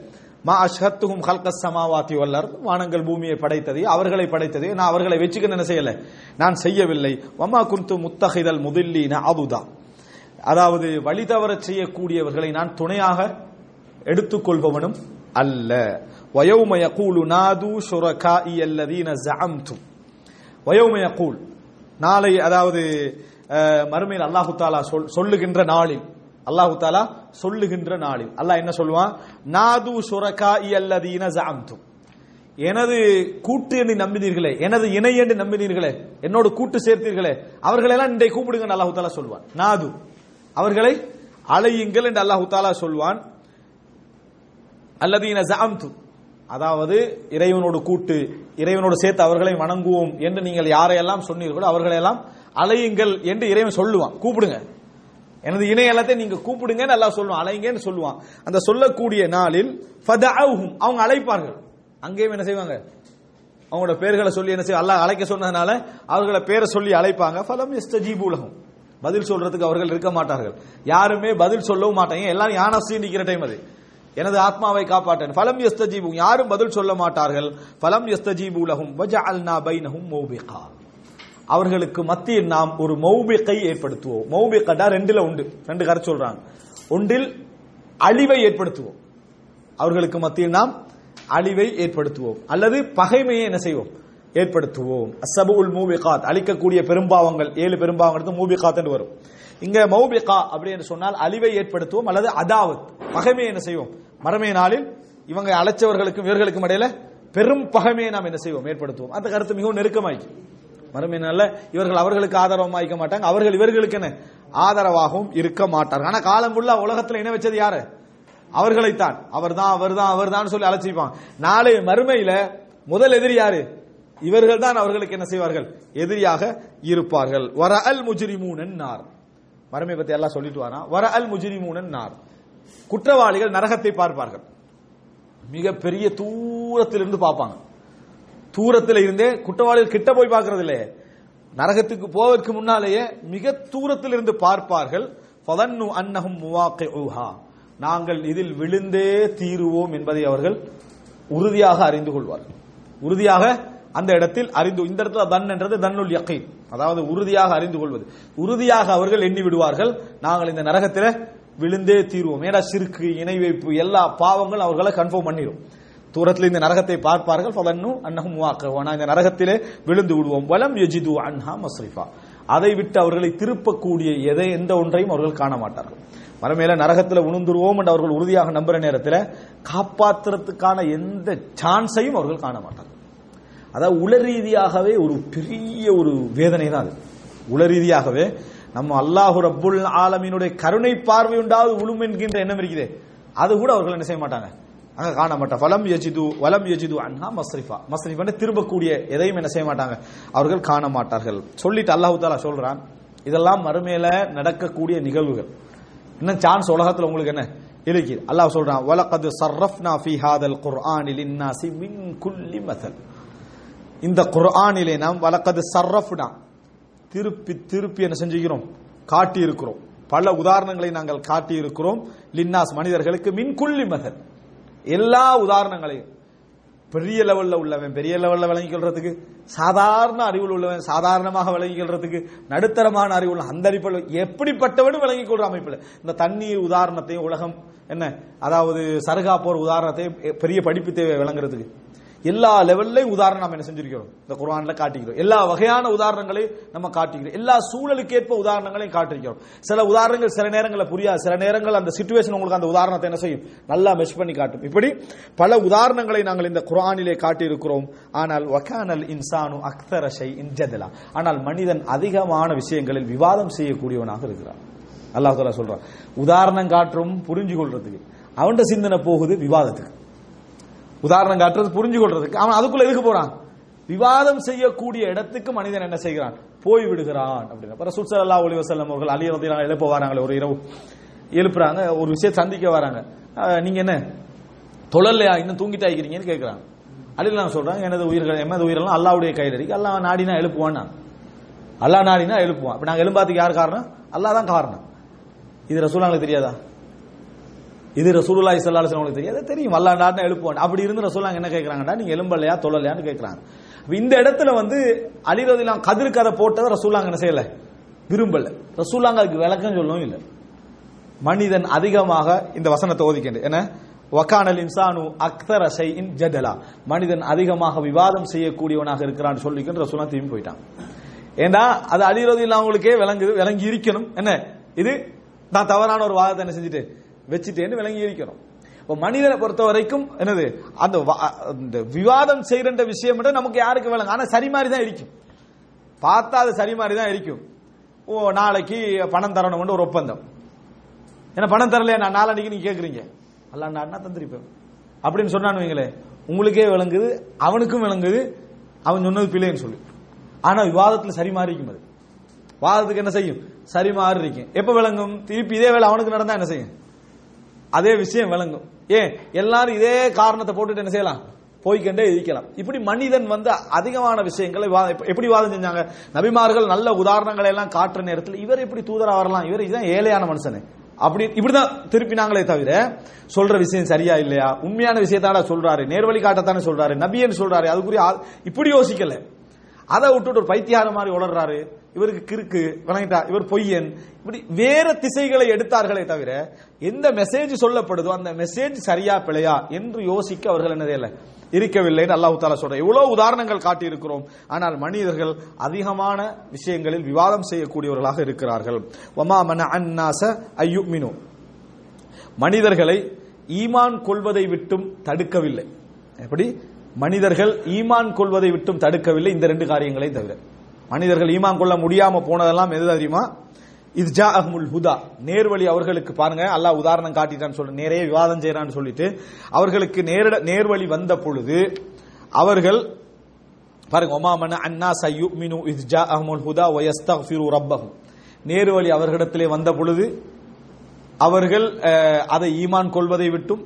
மா அஷ்ஹத்துஹும் ஹல்கஸ் சமாவாத்தி வல்லர் வானங்கள் பூமியை படைத்தது அவர்களை படைத்தது. நான் அவர்களை வச்சுக்க என்ன செய்யல? நான் செய்யவில்லை. வமா குந்து முத்தஹிதல் முதல்லீன அதுதா அதாவது வழி தவற செய்யக்கூடியவர்களை நான் துணையாக எடுத்துக்கொள்பவனும் அல்ல. வயோமய கூலு நாது ஷுரகாஇ அல்லதீன ஜஅம்தும். வயோமய கூல் நாளை அதாவது மறுமையில் அல்லாஹு தாலா சொல்- சொல்லுகின்ற நாளில் அல்லாஹு தாலா சொல்லுகின்ற நாளில் அல்லாஹ் என்ன சொல்லுவான்? நாது ஷுரகாஇ அல்லதீன ஜஅம்தும். எனது கூட்டு என்று நம்பினீர்களே எனது இணை என்று நம்பினீர்களே என்னோடு கூட்டு சேர்த்தீர்களே அவர்களெல்லாம் இன்றைய கூப்பிடுங்க அல்லாஹு தாலா சொல்வான் நாது. அவர்களை அழையுங்கள் என்று அல்லாஹு தாலா சொல்வான். அல்லது ஜஅம்து. அதாவது இறைவனோடு கூட்டு இறைவனோடு சேர்த்து அவர்களை வணங்குவோம் என்று நீங்கள் யாரையெல்லாம் சொன்னீர்களோ அவர்களையெல்லாம் அலையுங்கள் என்று இறைவன் சொல்லுவான். கூப்பிடுங்க. எனது இணைய எல்லாத்தையும் நீங்க கூப்பிடுங்கன்னு நல்லா சொல்லுவான். அலைங்கன்னு சொல்லுவான். அந்த சொல்லக்கூடிய நாளில் அவங்க அழைப்பார்கள். அங்கேயும் என்ன செய்வாங்க? அவங்களோட பேர்களை சொல்லி என்ன செய்ய அல்லாஹ் அழைக்க சொன்னதுனால அவர்களை பேரை சொல்லி அழைப்பாங்க. ஃபலம் எஸ்தஜீபுலகம் பதில் சொல்றதுக்கு அவர்கள் இருக்க மாட்டார்கள். யாருமே பதில் சொல்லவும் மாட்டாங்க. எல்லாரும் யானசி நிக்கிற டைம் அது. எனது ஆத்மாவை காப்பாற்றேன். பலம் எஸ்தஜீபு யாரும் பதில் சொல்ல மாட்டார்கள். பலம் எஸ்தஜீபு லஹும். வஜஅல்னா பைனஹும் மௌபிகா. அவர்களுக்கு மத்தியில் நாம் ஒரு மௌபிகை ஏற்படுத்துவோம். மௌபிகடா ரெண்டுல உண்டு. ரெண்டு கரை சொல்றாங்க. ஒன்றில் அழிவை ஏற்படுத்துவோம். அவர்களுக்கு மத்தியில் நாம் அழிவை ஏற்படுத்துவோம். அல்லது பகைமையை என்ன செய்வோம்? ஏற்படுத்துவோம். அசபுல் மூபிகாத் அழிக்கக்கூடிய பெரும்பாவங்கள் ஏழு பெரும்பாவங்கள் மூபிகாத் என்று வரும். இங்க மௌபிகா அப்படி என்று சொன்னால் அழிவை ஏற்படுத்துவோம் அல்லது அதாவத் பகைமையை என்ன செய்வோம்? மறுமை நாளில் இவங்க அழைச்சவர்களுக்கும் இவர்களுக்கும் இடையில பெரும் பகைமையை நாம் என்ன செய்வோம்? ஏற்படுத்துவோம். அந்த கருத்து மிகவும் நெருக்கமாயிக்கும் மறுமை நாள்ல இவர்கள் அவர்களுக்கு ஆதரவமாக இருக்க மாட்டாங்க. அவர்கள் இவர்களுக்கு என்ன? ஆதரவாகவும் இருக்க மாட்டார்கள். ஆனா காலம் உள்ள உலகத்தில் இணை வச்சது யாரு? அவர்களைத்தான். அவர்தான் அவர்தான் அவர்தான் சொல்லி அழைச்சிப்பான். நாளை மறுமையில முதல் எதிரி யாரு? இவர்கள் தான் அவர்களுக்கு என்ன செய்வார்கள்? எதிரியாக இருப்பார்கள். வர அல் முஜிரிமூனன் நார் மறுமை பத்தி எல்லாம் சொல்லிட்டு வரா வர அல் முஜிரிமூனன் நார் குற்றவாளிகள் நரகத்தை பார்ப்பார்கள். மிக பெரிய தூரத்திலிருந்து பார்ப்பாங்க. தூரத்தில் இருந்தே குற்றவாளிகள் கிட்ட போய் பார்க்கறது இல்லையே நரகத்துக்கு போவதற்கு முன்னாலேயே மிக தூரத்தில் இருந்து பார்ப்பார்கள். ஃபதன்னு அன்னஹும் முவாக்கிஉஹா. நாங்கள் இதில் விழுந்தே தீருவோம் என்பதை அவர்கள் உறுதியாக அறிந்து கொள்வார்கள். உறுதியாக அந்த இடத்தில் அறிந்து இந்த இடத்துல தன் என்றது தன்னுல் யக்கீன் அதாவது உறுதியாக அறிந்து கொள்வது. உறுதியாக அவர்கள் எண்ணி விடுவார்கள். நாங்கள் இந்த நரகத்தில் விழுந்தே தீருவோம். ஏன்னா சிறுக்கு இணை வைப்பு எல்லா பாவங்கள் அவர்களை கன்ஃபார்ம் பண்ணிடும் தூரத்தில் இந்த நரகத்தை பார்ப்பார்கள். ஃபதன்னு அன்னஹும் வாக்கவானா இந்த நரகத்திலே விழுந்து விடுவோம். வலம் யஜிது அன்ஹா மஸ்ரிஃபா. அதை விட்டு அவர்களை திருப்பக்கூடிய எதை எந்த ஒன்றையும் அவர்கள் காண மாட்டார்கள். மறுமையில நரகத்தில் உணர்ந்துருவோம் என்று அவர்கள் உறுதியாக நம்புற நேரத்தில் காப்பாற்றுறதுக்கான எந்த சான்ஸையும் அவர்கள் காண மாட்டார்கள். அதாவது உள ரீதியாகவே ஒரு பெரிய ஒரு வேதனை தான் அது. உள ரீதியாகவே நம்ம அல்லாஹு ரப்புல் ஆலமீனுடைய கருணை பார்வை உண்டாவது உளும் என்கின்ற எண்ணம் இருக்குது. அது கூட அவர்கள் என்ன செய்ய மாட்டாங்க? அங்க காண மாட்டாங்க. வலம் யஜிது வலம் யஜிது அன்ஹா மஸ்ரிஃபா. மஸ்ரிஃபா திரும்பக்கூடிய எதையும் என்ன செய்ய மாட்டாங்க? அவர்கள் காண மாட்டார்கள். சொல்லிட்டு அல்லாஹு தாலா சொல்றான் இதெல்லாம் மறுமையில நடக்கக்கூடிய நிகழ்வுகள். இன்னும் சான்ஸ் உலகத்துல உங்களுக்கு என்ன? இருக்குது அல்லாஹ் சொல்றான் வலகது சர்ரஃப்னா ஃபீ ஹாதல் குர்ஆனில் இன்னாசி மின் குல்லி மதல் இந்த குர்ஆனிலே நாம் வழக்கது சர்ரஃப்னா. திருப்பி திருப்பி என்ன செஞ்சுக்கிறோம் காட்டி இருக்கிறோம் பல உதாரணங்களை நாங்கள் காட்டி இருக்கிறோம் லின்னாஸ் மனிதர்களுக்கு மின் குல்லி எல்லா உதாரணங்களையும். பெரிய லெவலில் உள்ளவன் பெரிய லெவலில் விளங்கிக் கொள்றதுக்கு சாதாரண அறிவில் உள்ளவன் சாதாரணமாக விளங்கிக் கொள்றதுக்கு நடுத்தரமான அறிவுள்ள அந்த அடிப்படையில் எப்படிப்பட்டவனும் விளங்கிக் கொள்ற அமைப்பில். இந்த தண்ணீர் உதாரணத்தையும் உலகம் என்ன? அதாவது சருகா போர் உதாரணத்தையும் பெரிய படிப்பு தேவை விளங்குறதுக்கு. எல்லா லெவல்லையும் உதாரணம் நம்ம என்ன செஞ்சிருக்கிறோம்? இந்த குர்ஆன்ல காட்டிக்கிறோம். எல்லா வகையான உதாரணங்களையும் நம்ம காட்டிக்கிறோம். எல்லா சூழலுக்கேற்ப உதாரணங்களையும் காட்டிருக்கிறோம். சில உதாரணங்கள் சில நேரங்களில் புரியாது. சில நேரங்கள் அந்த சுச்சுவேஷன் உங்களுக்கு அந்த உதாரணத்தை என்ன செய்யும்? நல்லா மெஷ் பண்ணி காட்டும். இப்படி பல உதாரணங்களை நாங்கள் இந்த குரானிலே காட்டியிருக்கிறோம். ஆனால் வக்கானல் இன்சானு அக்தரஷை இன்ஜதலா ஆனால் மனிதன் அதிகமான விஷயங்களில் விவாதம் செய்யக்கூடியவனாக இருக்கிறான். அல்லாஹ் சொல்றான். உதாரணம் காட்டும் புரிஞ்சு கொள்றதுக்கு அவன்கிட்ட சிந்தனை போகுது விவாதத்துக்கு. உதாரணம் காட்டுறது புரிஞ்சு கொள்றதுக்கு அவன் அதுக்குள்ள எதுக்கு போறான்? விவாதம் செய்யக்கூடிய இடத்துக்கு மனிதன் என்ன செய்கிறான்? போய் விடுகிறான் அப்படின்னு. அப்புறம் சுல்சல்லா ஒளி வசல்லம் அவர்கள் அலி வந்து எழுப்ப வராங்களே ஒரு இரவு. எழுப்புறாங்க ஒரு விஷயத்தை சந்திக்க வராங்க. நீங்க என்ன? தொழல்லையா இன்னும் தூங்கிட்டு ஆகிக்கிறீங்கன்னு கேட்கிறாங்க அலிலாம் சொல்றாங்க எனது உயிர்கள் எமது உயிரெல்லாம் அல்லாவுடைய கையில் இருக்கு. அல்லா நாடினா எழுப்புவான் நான் அல்லாஹ் நாடினா எழுப்புவான். இப்போ நாங்கள் எழும்பாத்துக்கு யார் காரணம்? அல்லாஹ் தான் காரணம். இது ரசூலாங்களுக்கு தெரியாதா? இது ரசூலுல்லாஹி ஸல்லல்லாஹு அலைஹி வஸல்லம் தெரியாது தெரியும். அல்லாஹ் எழுப்புவான். அப்படி இருந்து ரசூலாங்க என்ன கேக்குறாங்கடா? நீங்க எலும்பலையா தொழலையான்னு கேக்குறாங்க. இந்த இடத்துல வந்து அலி ரலியல்லாஹு கதிர் கதை போட்டதை ரசூலுல்லாஹ் என்ன செய்யல? விரும்பல. ரசூலாங்க அதுக்கு விளக்கம் சொல்லவும் இல்லை. மனிதன் அதிகமாக இந்த வசனத்தை ஓதிக்கின்ற என்ன? வக்கானல் இன்சானு அக்தர ஷைஇன் ஜதலா. மனிதன் அதிகமாக விவாதம் செய்யக்கூடியவனாக இருக்கிறான்னு சொல்லிக்கிட்டு ரசூலுல்லாஹ் திரும்பி போயிட்டான். ஏண்டா? அது அலிரதி அவங்களுக்கே விளங்குது விளங்கி இருக்கணும் என்ன? இது நான் தவறான ஒரு வாதத்தை என்ன செஞ்சுட்டு வச்சுட்டேன்னு விளங்கி இருக்கணும் இப்போ மனிதனை பொறுத்த வரைக்கும் என்னது? அந்த வா- விவாதம் செய்கிற விஷயம் மட்டும் நமக்கு யாருக்கு விளங்கும்? ஆனால் சரி மாதிரி தான் இருக்கும் பார்த்தா அது சரி மாதிரி தான் இருக்கும் ஓ நாளைக்கு பணம் தரணும்னு ஒரு ஒப்பந்தம். ஏன்னா பணம் தரலையா? நான் நாளன்னைக்கு நீங்க கேட்குறீங்க அல்ல நான் தந்திருப்பேன். அப்படின்னு சொன்னான்னு வைங்களேன் உங்களுக்கே விளங்குது அவனுக்கும் விளங்குது அவன் சொன்னது பிள்ளைன்னு சொல்லி. ஆனால் விவாதத்தில் சரி மாறி இருக்கும் அது. வாதத்துக்கு என்ன செய்யும்? சரி மாறி இருக்கும் எப்போ விளங்கும்? திருப்பி இதே வேலை அவனுக்கு நடந்தா என்ன செய்யும்? அதே விஷயம் விளங்கும். ஏன்? எல்லாரும் இதே காரணத்தை போட்டுட்டு என்ன செய்யலாம்? போய்க்கண்டே இருக்கலாம். இப்படி மனிதன் வந்து அதிகமான விஷயங்களை வா- எப்படி வாதம் செஞ்சாங்க? நபிமார்கள் நல்ல உதாரணங்களை எல்லாம் காட்டுற நேரத்தில் இவர் எப்படி தூதரா வரலாம்? இவர் இதுதான் ஏழையான மனுஷனு. அப்படி இப்படிதான் திருப்பினாங்களே தவிர சொல்ற விஷயம் சரியா இல்லையா? உண்மையான விஷயத்தாட சொல்றாரு. நேர்வழி காட்டத்தானே சொல்றாரு. நபியன்னு சொல்றாரு. அதுக்குரிய இப்படி யோசிக்கல. அதை விட்டுட்டு ஒரு பைத்தியார மாதிரி உளர்றாரு. இவருக்கு கிறுக்கு வணங்கிட்டா இவர் பொய்யன். இப்படி வேற திசைகளை எடுத்தார்களே தவிர எந்த மெசேஜ் சொல்லப்படுதோ அந்த மெசேஜ் சரியா பிழையா என்று யோசிக்க அவர்கள் என்னதே இல்லை. இருக்கவில்லைன்னு அல்லாஹு தாலா சொல்ற இவ்வளவு உதாரணங்கள் காட்டியிருக்கிறோம். ஆனால் மனிதர்கள் அதிகமான விஷயங்களில் விவாதம் செய்யக்கூடியவர்களாக இருக்கிறார்கள். வமா மன அன்னாச ஐயுமினு. மனிதர்களை ஈமான் கொள்வதை விட்டும் தடுக்கவில்லை. எப்படி? மனிதர்கள் ஈமான் கொள்வதை விட்டும் தடுக்கவில்லை இந்த ரெண்டு காரியங்களை தவிர. மனிதர்கள் ஈமான் கொள்ள முடியாம போனதெல்லாம் எது தெரியுமா? இது அஹ்முல் ஹுதா. நேர்வழி அவர்களுக்கு பாருங்க அல்லாஹ் உதாரணம் காட்டிட்டான்னு சொல்லி நிறைய விவாதம் செய்யறான்னு சொல்லிட்டு அவர்களுக்கு நேரட நேர்வழி வந்த பொழுது அவர்கள் பாருங்க ஒமாமன அன்னா சையு மினு இஸ்ஜா அஹ்முல் ஹுதா வயஸ்தஃபிரு ரப்பஹும். நேர்வழி அவர்களிடத்திலே வந்த பொழுது அவர்கள் அதை ஈமான் கொள்வதை விட்டும்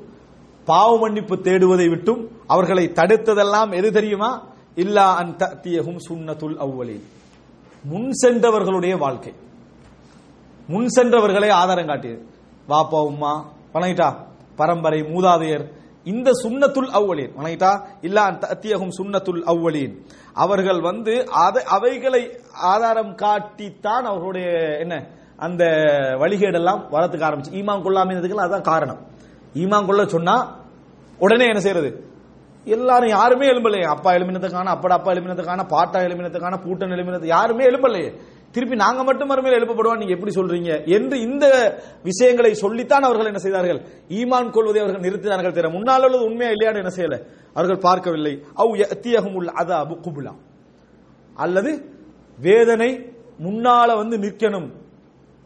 பாவ மன்னிப்பு தேடுவதை விட்டும் அவர்களை தடுத்ததெல்லாம் எது தெரியுமா? இல்லா அன் தத்தியகும் சுன்னத்துல் அவ்வலில் முன் சென்றவர்களுடைய வாழ்க்கை. முன் சென்றவர்களை ஆதாரம் காட்டியது. வாப்பா உம்மா வணங்கிட்டா? பரம்பரை மூதாதையர். இந்த சுன்னத்துல் அவ்வலீன். வணங்கிட்டா? இல்லா அன் தத்தியகும் சுன்னத்துல் அவ்வலீன். அவர்கள் வந்து அதை அவைகளை ஆதாரம் காட்டித்தான் அவர்களுடைய என்ன அந்த வழிகேடெல்லாம் வரத்துக்கு ஆரம்பிச்சு. ஈமான் கொள்ளாமல் அதான் காரணம். ஈமான் கொள்ள சொன்னா உடனே என்ன செய்யறது? எல்லாரும் யாருமே எழும்பலையே. அப்பா எழுப்பினதுக்கான அப்பட அப்பா எழுப்பினதுக்கான பாட்டா எழுப்பினதுக்கான பூட்டன் எழுப்பினது யாருமே எழும்பலையே. திருப்பி நாங்க மட்டும் மறுமையில் எழுப்பப்படுவோம். நீங்க எப்படி சொல்றீங்க? என்று இந்த விஷயங்களை சொல்லித்தான் அவர்கள் என்ன செய்தார்கள்? ஈமான் கொள்வதை அவர்கள் நிறுத்தினார்கள் தவிர முன்னால் உள்ளது உண்மையா இல்லையான்னு என்ன செய்யல? அவர்கள் பார்க்கவில்லை. அவ் யத்தியகும் உள்ள அதாபு குபுலா. அல்லது வேதனை முன்னால வந்து நிற்கணும்.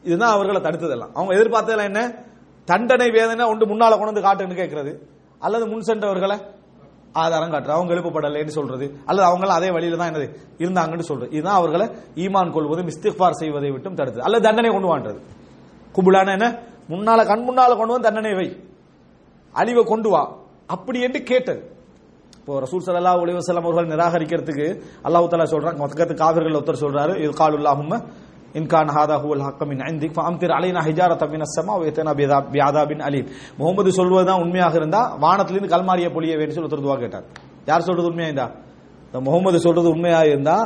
இதுதான் அவர்களை தடுத்ததெல்லாம். அவங்க எதிர்பார்த்ததெல்லாம் என்ன? தண்டனை வேதனை ஒன்று முன்னால கொண்டு வந்து காட்டுன்னு கேட்கறது. அல்லது முன் சென்றவர்களை ஆதாரம் காட்டுறது அவங்க எழுப்பப்படலைன்னு சொல்றது. அல்லது அவங்க அதே வழியில தான் என்னது இருந்தாங்கன்னு சொல்றது. இதுதான் அவர்களை ஈமான் கொள்வதும் இஸ்திஃபார் செய்வதை விட்டும் தடுத்தது. அல்லது தண்டனை கொண்டு வான்றது. குபுலான என்ன? முன்னால கண் முன்னால கொண்டு வந்து தண்டனை வை. அழிவை கொண்டு வா. அப்படி என்று கேட்டது. இப்போ ரசூல் சல்லா அலைஹி வஸல்லம் அவர்கள் நிராகரிக்கிறதுக்கு அல்லாஹு தஆலா சொல்றாங்க மக்கத்து காவிர்கள் ஒருத்தர் சொல்றாரு இது காலுல்லாஹும்ம இன் கான் ஹாதா ஹுவல் ஹக்க மின் இந்திக் திரு அலைனா ஹிஜாரத மினஸ் ஸமா வ யத்தனா பிஅதாபின் அலீம் முகமது சொல்வதுதான் உண்மையாக இருந்தா வானத்திலிருந்து கல்மாரிய பொழிய வேண்டும் சொல்லி ஒருத்தர் துவா கேட்டார். யார் சொல்றது உண்மையா இருந்தா? இந்த முகமது சொல்றது உண்மையாக இருந்தா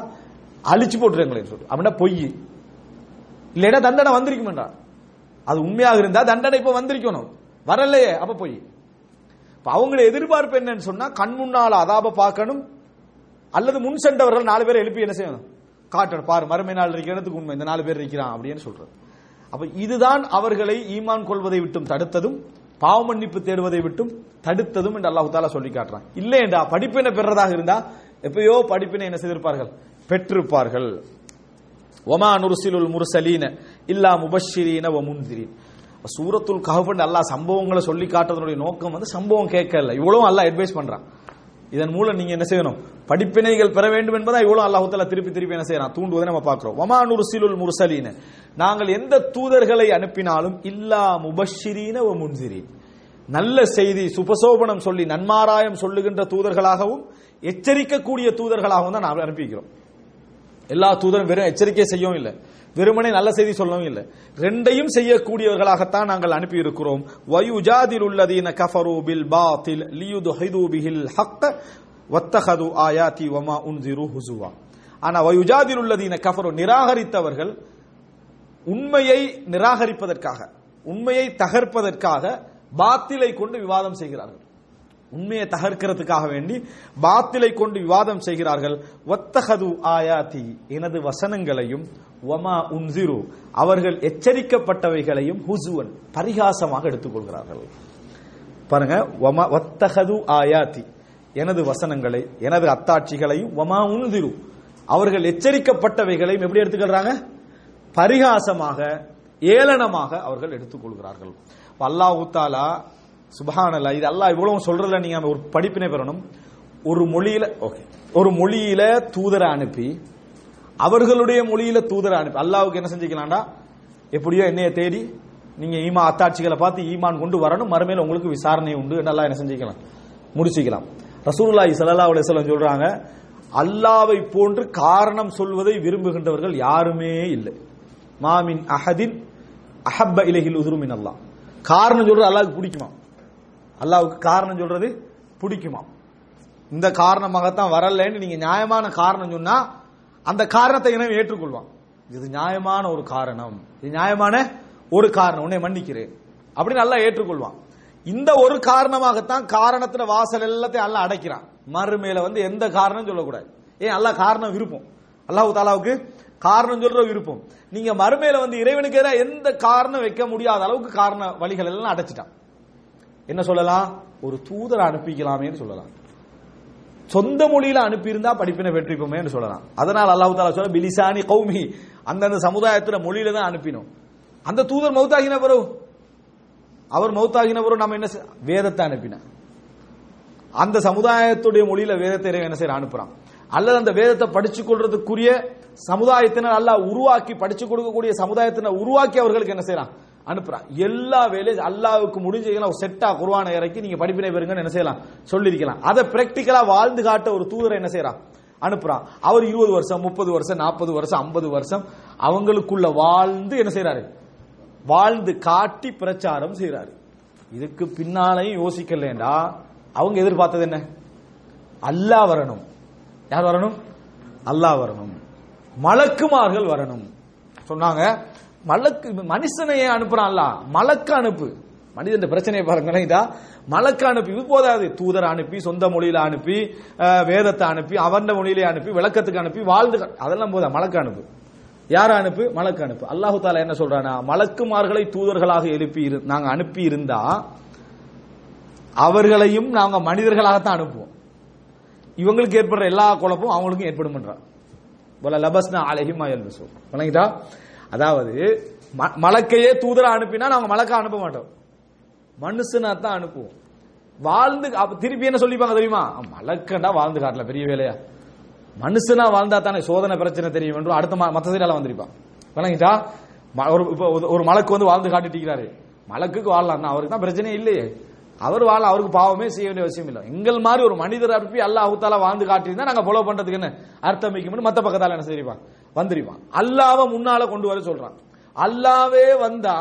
அழிச்சு போட்டுருங்களேன்னு சொல்லு. அப்படின்னா பொய். இல்லைன்னா தண்டனை வந்திருக்குமென்றார் அது உண்மையாக இருந்தா தண்டனை இப்ப வந்திருக்கணும். வரலையே அப்ப பொய். இப்ப அவங்கள எதிர்பார்ப்பு என்னன்னு சொன்னா கண் முன்னால் அதாப பார்க்கணும். அல்லது முன் சென்றவர்கள் நாலு பேரை எழுப்பி என்ன செய்யணும்? காட்டணும். பாரு மறுமை நாள் இருக்கிறதுக்கு உண்மை. இந்த நாலு பேர் இருக்கிறான் அப்படின்னு சொல்றது. அப்ப இதுதான் அவர்களை ஈமான் கொள்வதை விட்டும் தடுத்ததும் பாவ மன்னிப்பு தேடுவதை விட்டும் தடுத்ததும் என்று அல்லாஹு தாலா சொல்லி காட்டுறான். இல்லையேண்டா படிப்பினை பெறதாக இருந்தா எப்பயோ படிப்பினை என்ன செய்திருப்பார்கள்? பெற்றிருப்பார்கள். ஒமா நுர்சிலுல் முர்சலீன இல்லா முபஷிரீன வ முன்திரீன். சூரத்துல் கஹபன் அல்லாஹ் சம்பவங்களை சொல்லி காட்டுறதுடைய நோக்கம் வந்து சம்பவம் கேட்கல. இவ்வளவு அல்லாஹ் அட்வைஸ் பண்றான். இதன் மூலம் நீங்க என்ன செய்யணும்? படிப்பினைகள் பெற வேண்டும் என்பதா இவ்வளவு அல்லாஹுத்தல திருப்பி திருப்பி என்ன செய்யறான்? தூண்டுவதை நம்ம பார்க்கிறோம். வமா நுர்சிலுல் முர்சலீன. நாங்கள் எந்த தூதர்களை அனுப்பினாலும் இல்லா முபஷிரீன வ முன்திரீன் நல்ல செய்தி சுபசோபனம் சொல்லி நன்மாராயம் சொல்லுகின்ற தூதர்களாகவும் எச்சரிக்கக்கூடிய தூதர்களாகவும் தான் நாம் அனுப்பிக்கிறோம் எல்லா தூதரும் வெறும் எச்சரிக்கை செய்யவும் இல்லை. வெறுமனே நல்ல செய்தி சொல்லவும் இல்லை. ரெண்டையும் செய்யக்கூடியவர்களாகத்தான் நாங்கள் அனுப்பியிருக்கிறோம். வயுஜாதில் உள்ளதீன கஃபரு பில் பாத்தில் லியுதுஹிது பிஹில் ஹக்க வத்தஹது ஆயாதி வமா உன்சிரு ஹுசுவா. ஆனா வயுஜாதில் உள்ளதீன கஃபரு நிராகரித்தவர்கள் உண்மையை நிராகரிப்பதற்காக உண்மையை தகர்ப்பதற்காக பாத்திலை கொண்டு விவாதம் செய்கிறார்கள். உண்மையை தகர்க்கிறதுக்காக வேண்டி பாத்திலை கொண்டு விவாதம் செய்கிறார்கள். ஒத்தகது ஆயாதி எனது வசனங்களையும் ஒமா உன்சிரு அவர்கள் எச்சரிக்கப்பட்டவைகளையும் ஹுசுவன் பரிகாசமாக எடுத்துக்கொள்கிறார்கள். பாருங்க வமா ஒத்தகது ஆயாதி எனது வசனங்களை எனது அத்தாட்சிகளையும் வமா உன்சிரு அவர்கள் எச்சரிக்கப்பட்டவைகளையும் எப்படி எடுத்துக்கிறாங்க பரிகாசமாக ஏளனமாக அவர்கள் எடுத்துக்கொள்கிறார்கள். அல்லாஹு தாலா சுபஹானல்லா இது அல்லாஹ் இவ்வளவு சொல்றதுல நீங்க ஒரு படிப்பினை பெறணும். ஒரு மொழியில ஓகே ஒரு மொழியில தூதரை அனுப்பி அவர்களுடைய மொழியில தூதரை அனுப்பி அல்லாவுக்கு என்ன செஞ்சுக்கலாம்டா? எப்படியோ என்னைய தேடி நீங்க ஈமா அத்தாட்சிகளை பார்த்து ஈமான் கொண்டு வரணும் மறுமையில உங்களுக்கு விசாரணை உண்டு நல்லா என்ன செஞ்சுக்கலாம்? முடிச்சுக்கலாம். ரசூலுல்லாஹி சல்லா அலுவலம் சொல்றாங்க அல்லாவை போன்று காரணம் சொல்வதை விரும்புகின்றவர்கள் யாருமே இல்லை. மாமின் அஹதின் அஹப்ப இலகில் உதுருமின் அல்லாஹ். காரணம் சொல்றது அல்லாவுக்கு பிடிக்குமா? அல்லாவுக்கு காரணம் சொல்றது பிடிக்குமா? இந்த காரணமாகத்தான் வரலன்னு நீங்க நியாயமான காரணம் சொன்னா அந்த காரணத்தை இனம் ஏற்றுக்கொள்வான். இது நியாயமான ஒரு காரணம். இது நியாயமான ஒரு காரணம். உன்னை மன்னிக்கிறேன். அப்படின்னு நல்லா ஏற்றுக்கொள்வான். இந்த ஒரு காரணமாகத்தான் காரணத்துல வாசல் எல்லாத்தையும் நல்லா அடைக்கிறான். மறுமையில வந்து எந்த காரணம் சொல்லக்கூடாது. ஏன்? நல்லா காரணம் விருப்பம். அல்லாஹு தாலாவுக்கு காரணம் சொல்ற விருப்பம். நீங்க மறுமையில வந்து இறைவனுக்கு எதிராக எந்த காரணம் வைக்க முடியாத அளவுக்கு காரண வழிகள் எல்லாம் அடைச்சிட்டான். என்ன சொல்லலாம்? ஒரு தூதரை அனுப்பிக்கலாமேன்னு சொல்லலாம். சொந்த மொழியில அனுப்பியிருந்தா படிப்பினை பெற்றிப்போமேன்னு சொல்லலாம். அதனால் அல்லாஹு தாலா சொல்ல பிலிசானி கௌமி. அந்தந்த சமுதாயத்துல மொழியில தான் அனுப்பினோம். அந்த தூதர் மௌத்தாகின பிறகு அவர் மௌத்தாகின பிறகு நம்ம என்ன செய்- வேதத்தை அனுப்பின அந்த சமுதாயத்துடைய மொழியில வேதத்தை என்ன செய்ய அனுப்புறான். அல்லது அந்த வேதத்தை படிச்சு கொள்றதுக்குரிய சமுதாயத்தினர் அல்லாஹ் உருவாக்கி படிச்சு கொடுக்கக்கூடிய சமுதாயத்தினர் உருவாக்கி அவர்களுக்கு என்ன செய்யறான்? அனுப்புறான் எல்லா வேலையும் அல்லாவுக்கு முடிஞ்சீங்கன்னா ஒரு செட்டா குருவான இறக்கி நீங்க படிப்பினை பெறுங்கன்னு என்ன செய்யலாம்? சொல்லிருக்கலாம் அதை பிராக்டிக்கலா வாழ்ந்து காட்ட ஒரு தூதரை என்ன செய்யறான் அனுப்புறான் அவர் இருபது வருஷம் முப்பது வருஷம் நாற்பது வருஷம் ஐம்பது வருஷம் அவங்களுக்குள்ள வாழ்ந்து என்ன செய்யறாரு வாழ்ந்து காட்டி பிரச்சாரம் செய்யறாரு இதுக்கு பின்னாலையும் யோசிக்கலேண்டா அவங்க எதிர்பார்த்தது என்ன? அல்லாஹ் வரணும். யார் வரணும்? அல்லாஹ் வரணும். மலக்குமார்கள் வரணும். சொன்னாங்க. மலக்கு மனுஷனை ஏன் மலக்கு அனுப்பு. மனிதன் பிரச்சனையை பாருங்களேன் இதா. மலக்கு அனுப்பி இது போதாது. தூதர் அனுப்பி சொந்த மொழியில அனுப்பி வேதத்தை அனுப்பி அவர்ந்த மொழியிலே அனுப்பி விளக்கத்துக்கு அனுப்பி வாழ்ந்து அதெல்லாம் போதா மலக்கு அனுப்பு. யார் அனுப்பு? மலக்கு அனுப்பு. அல்லாஹு தாலா என்ன சொல்றானா மலக்குமார்களை தூதர்களாக எழுப்பி இரு- நாங்க அனுப்பி இருந்தா அவர்களையும் நாங்க மனிதர்களாகத்தான் அனுப்புவோம். இவங்களுக்கு ஏற்படுற எல்லா குழப்பமும் அவங்களுக்கும் ஏற்படும் போல லபஸ்னா அழகிமா எல்பசு வணங்கிட்டா? அதாவது ம- மலக்கையே தூதரா அனுப்பினா நாங்க மலக்கா அனுப்ப மாட்டோம். மனுஷனா தான் அனுப்புவோம். வாழ்ந்து திருப்பி என்ன சொல்லிப்பாங்க தெரியுமா? மலக்கண்டா வாழ்ந்து காட்டல பெரிய வேலையா. மனுஷனா வாழ்ந்தா தானே சோதனை பிரச்சனை தெரியும் என்றும் அடுத்த ம- மத்த வந்திருப்பான். விளங்கிட்டா? ம- ஒரு இப்போ ஒரு- மலக்கு வந்து வாழ்ந்து காட்டிட்டு மலக்குக்கு வாழலாம் தான் அவருக்கு தான் பிரச்சனையே இல்லையே. அவர் வாழ அவருக்கு பாவமே செய்ய வேண்டிய அவசியம் இல்லை. எங்கள் மாதிரி ஒரு மனிதர் அனுப்பி அல்லாஹ் வாழ்ந்து காட்டியிருந்தா நாங்க ஃபாலோ பண்றதுக்கு என்ன அர்த்தம் வைக்கும் மத்த பக்கத்தால என்ன செய்வான் வந்துடுவான் அல்லாஹ்வை முன்னால கொண்டு வர சொல்றான். அல்லாவே வந்தா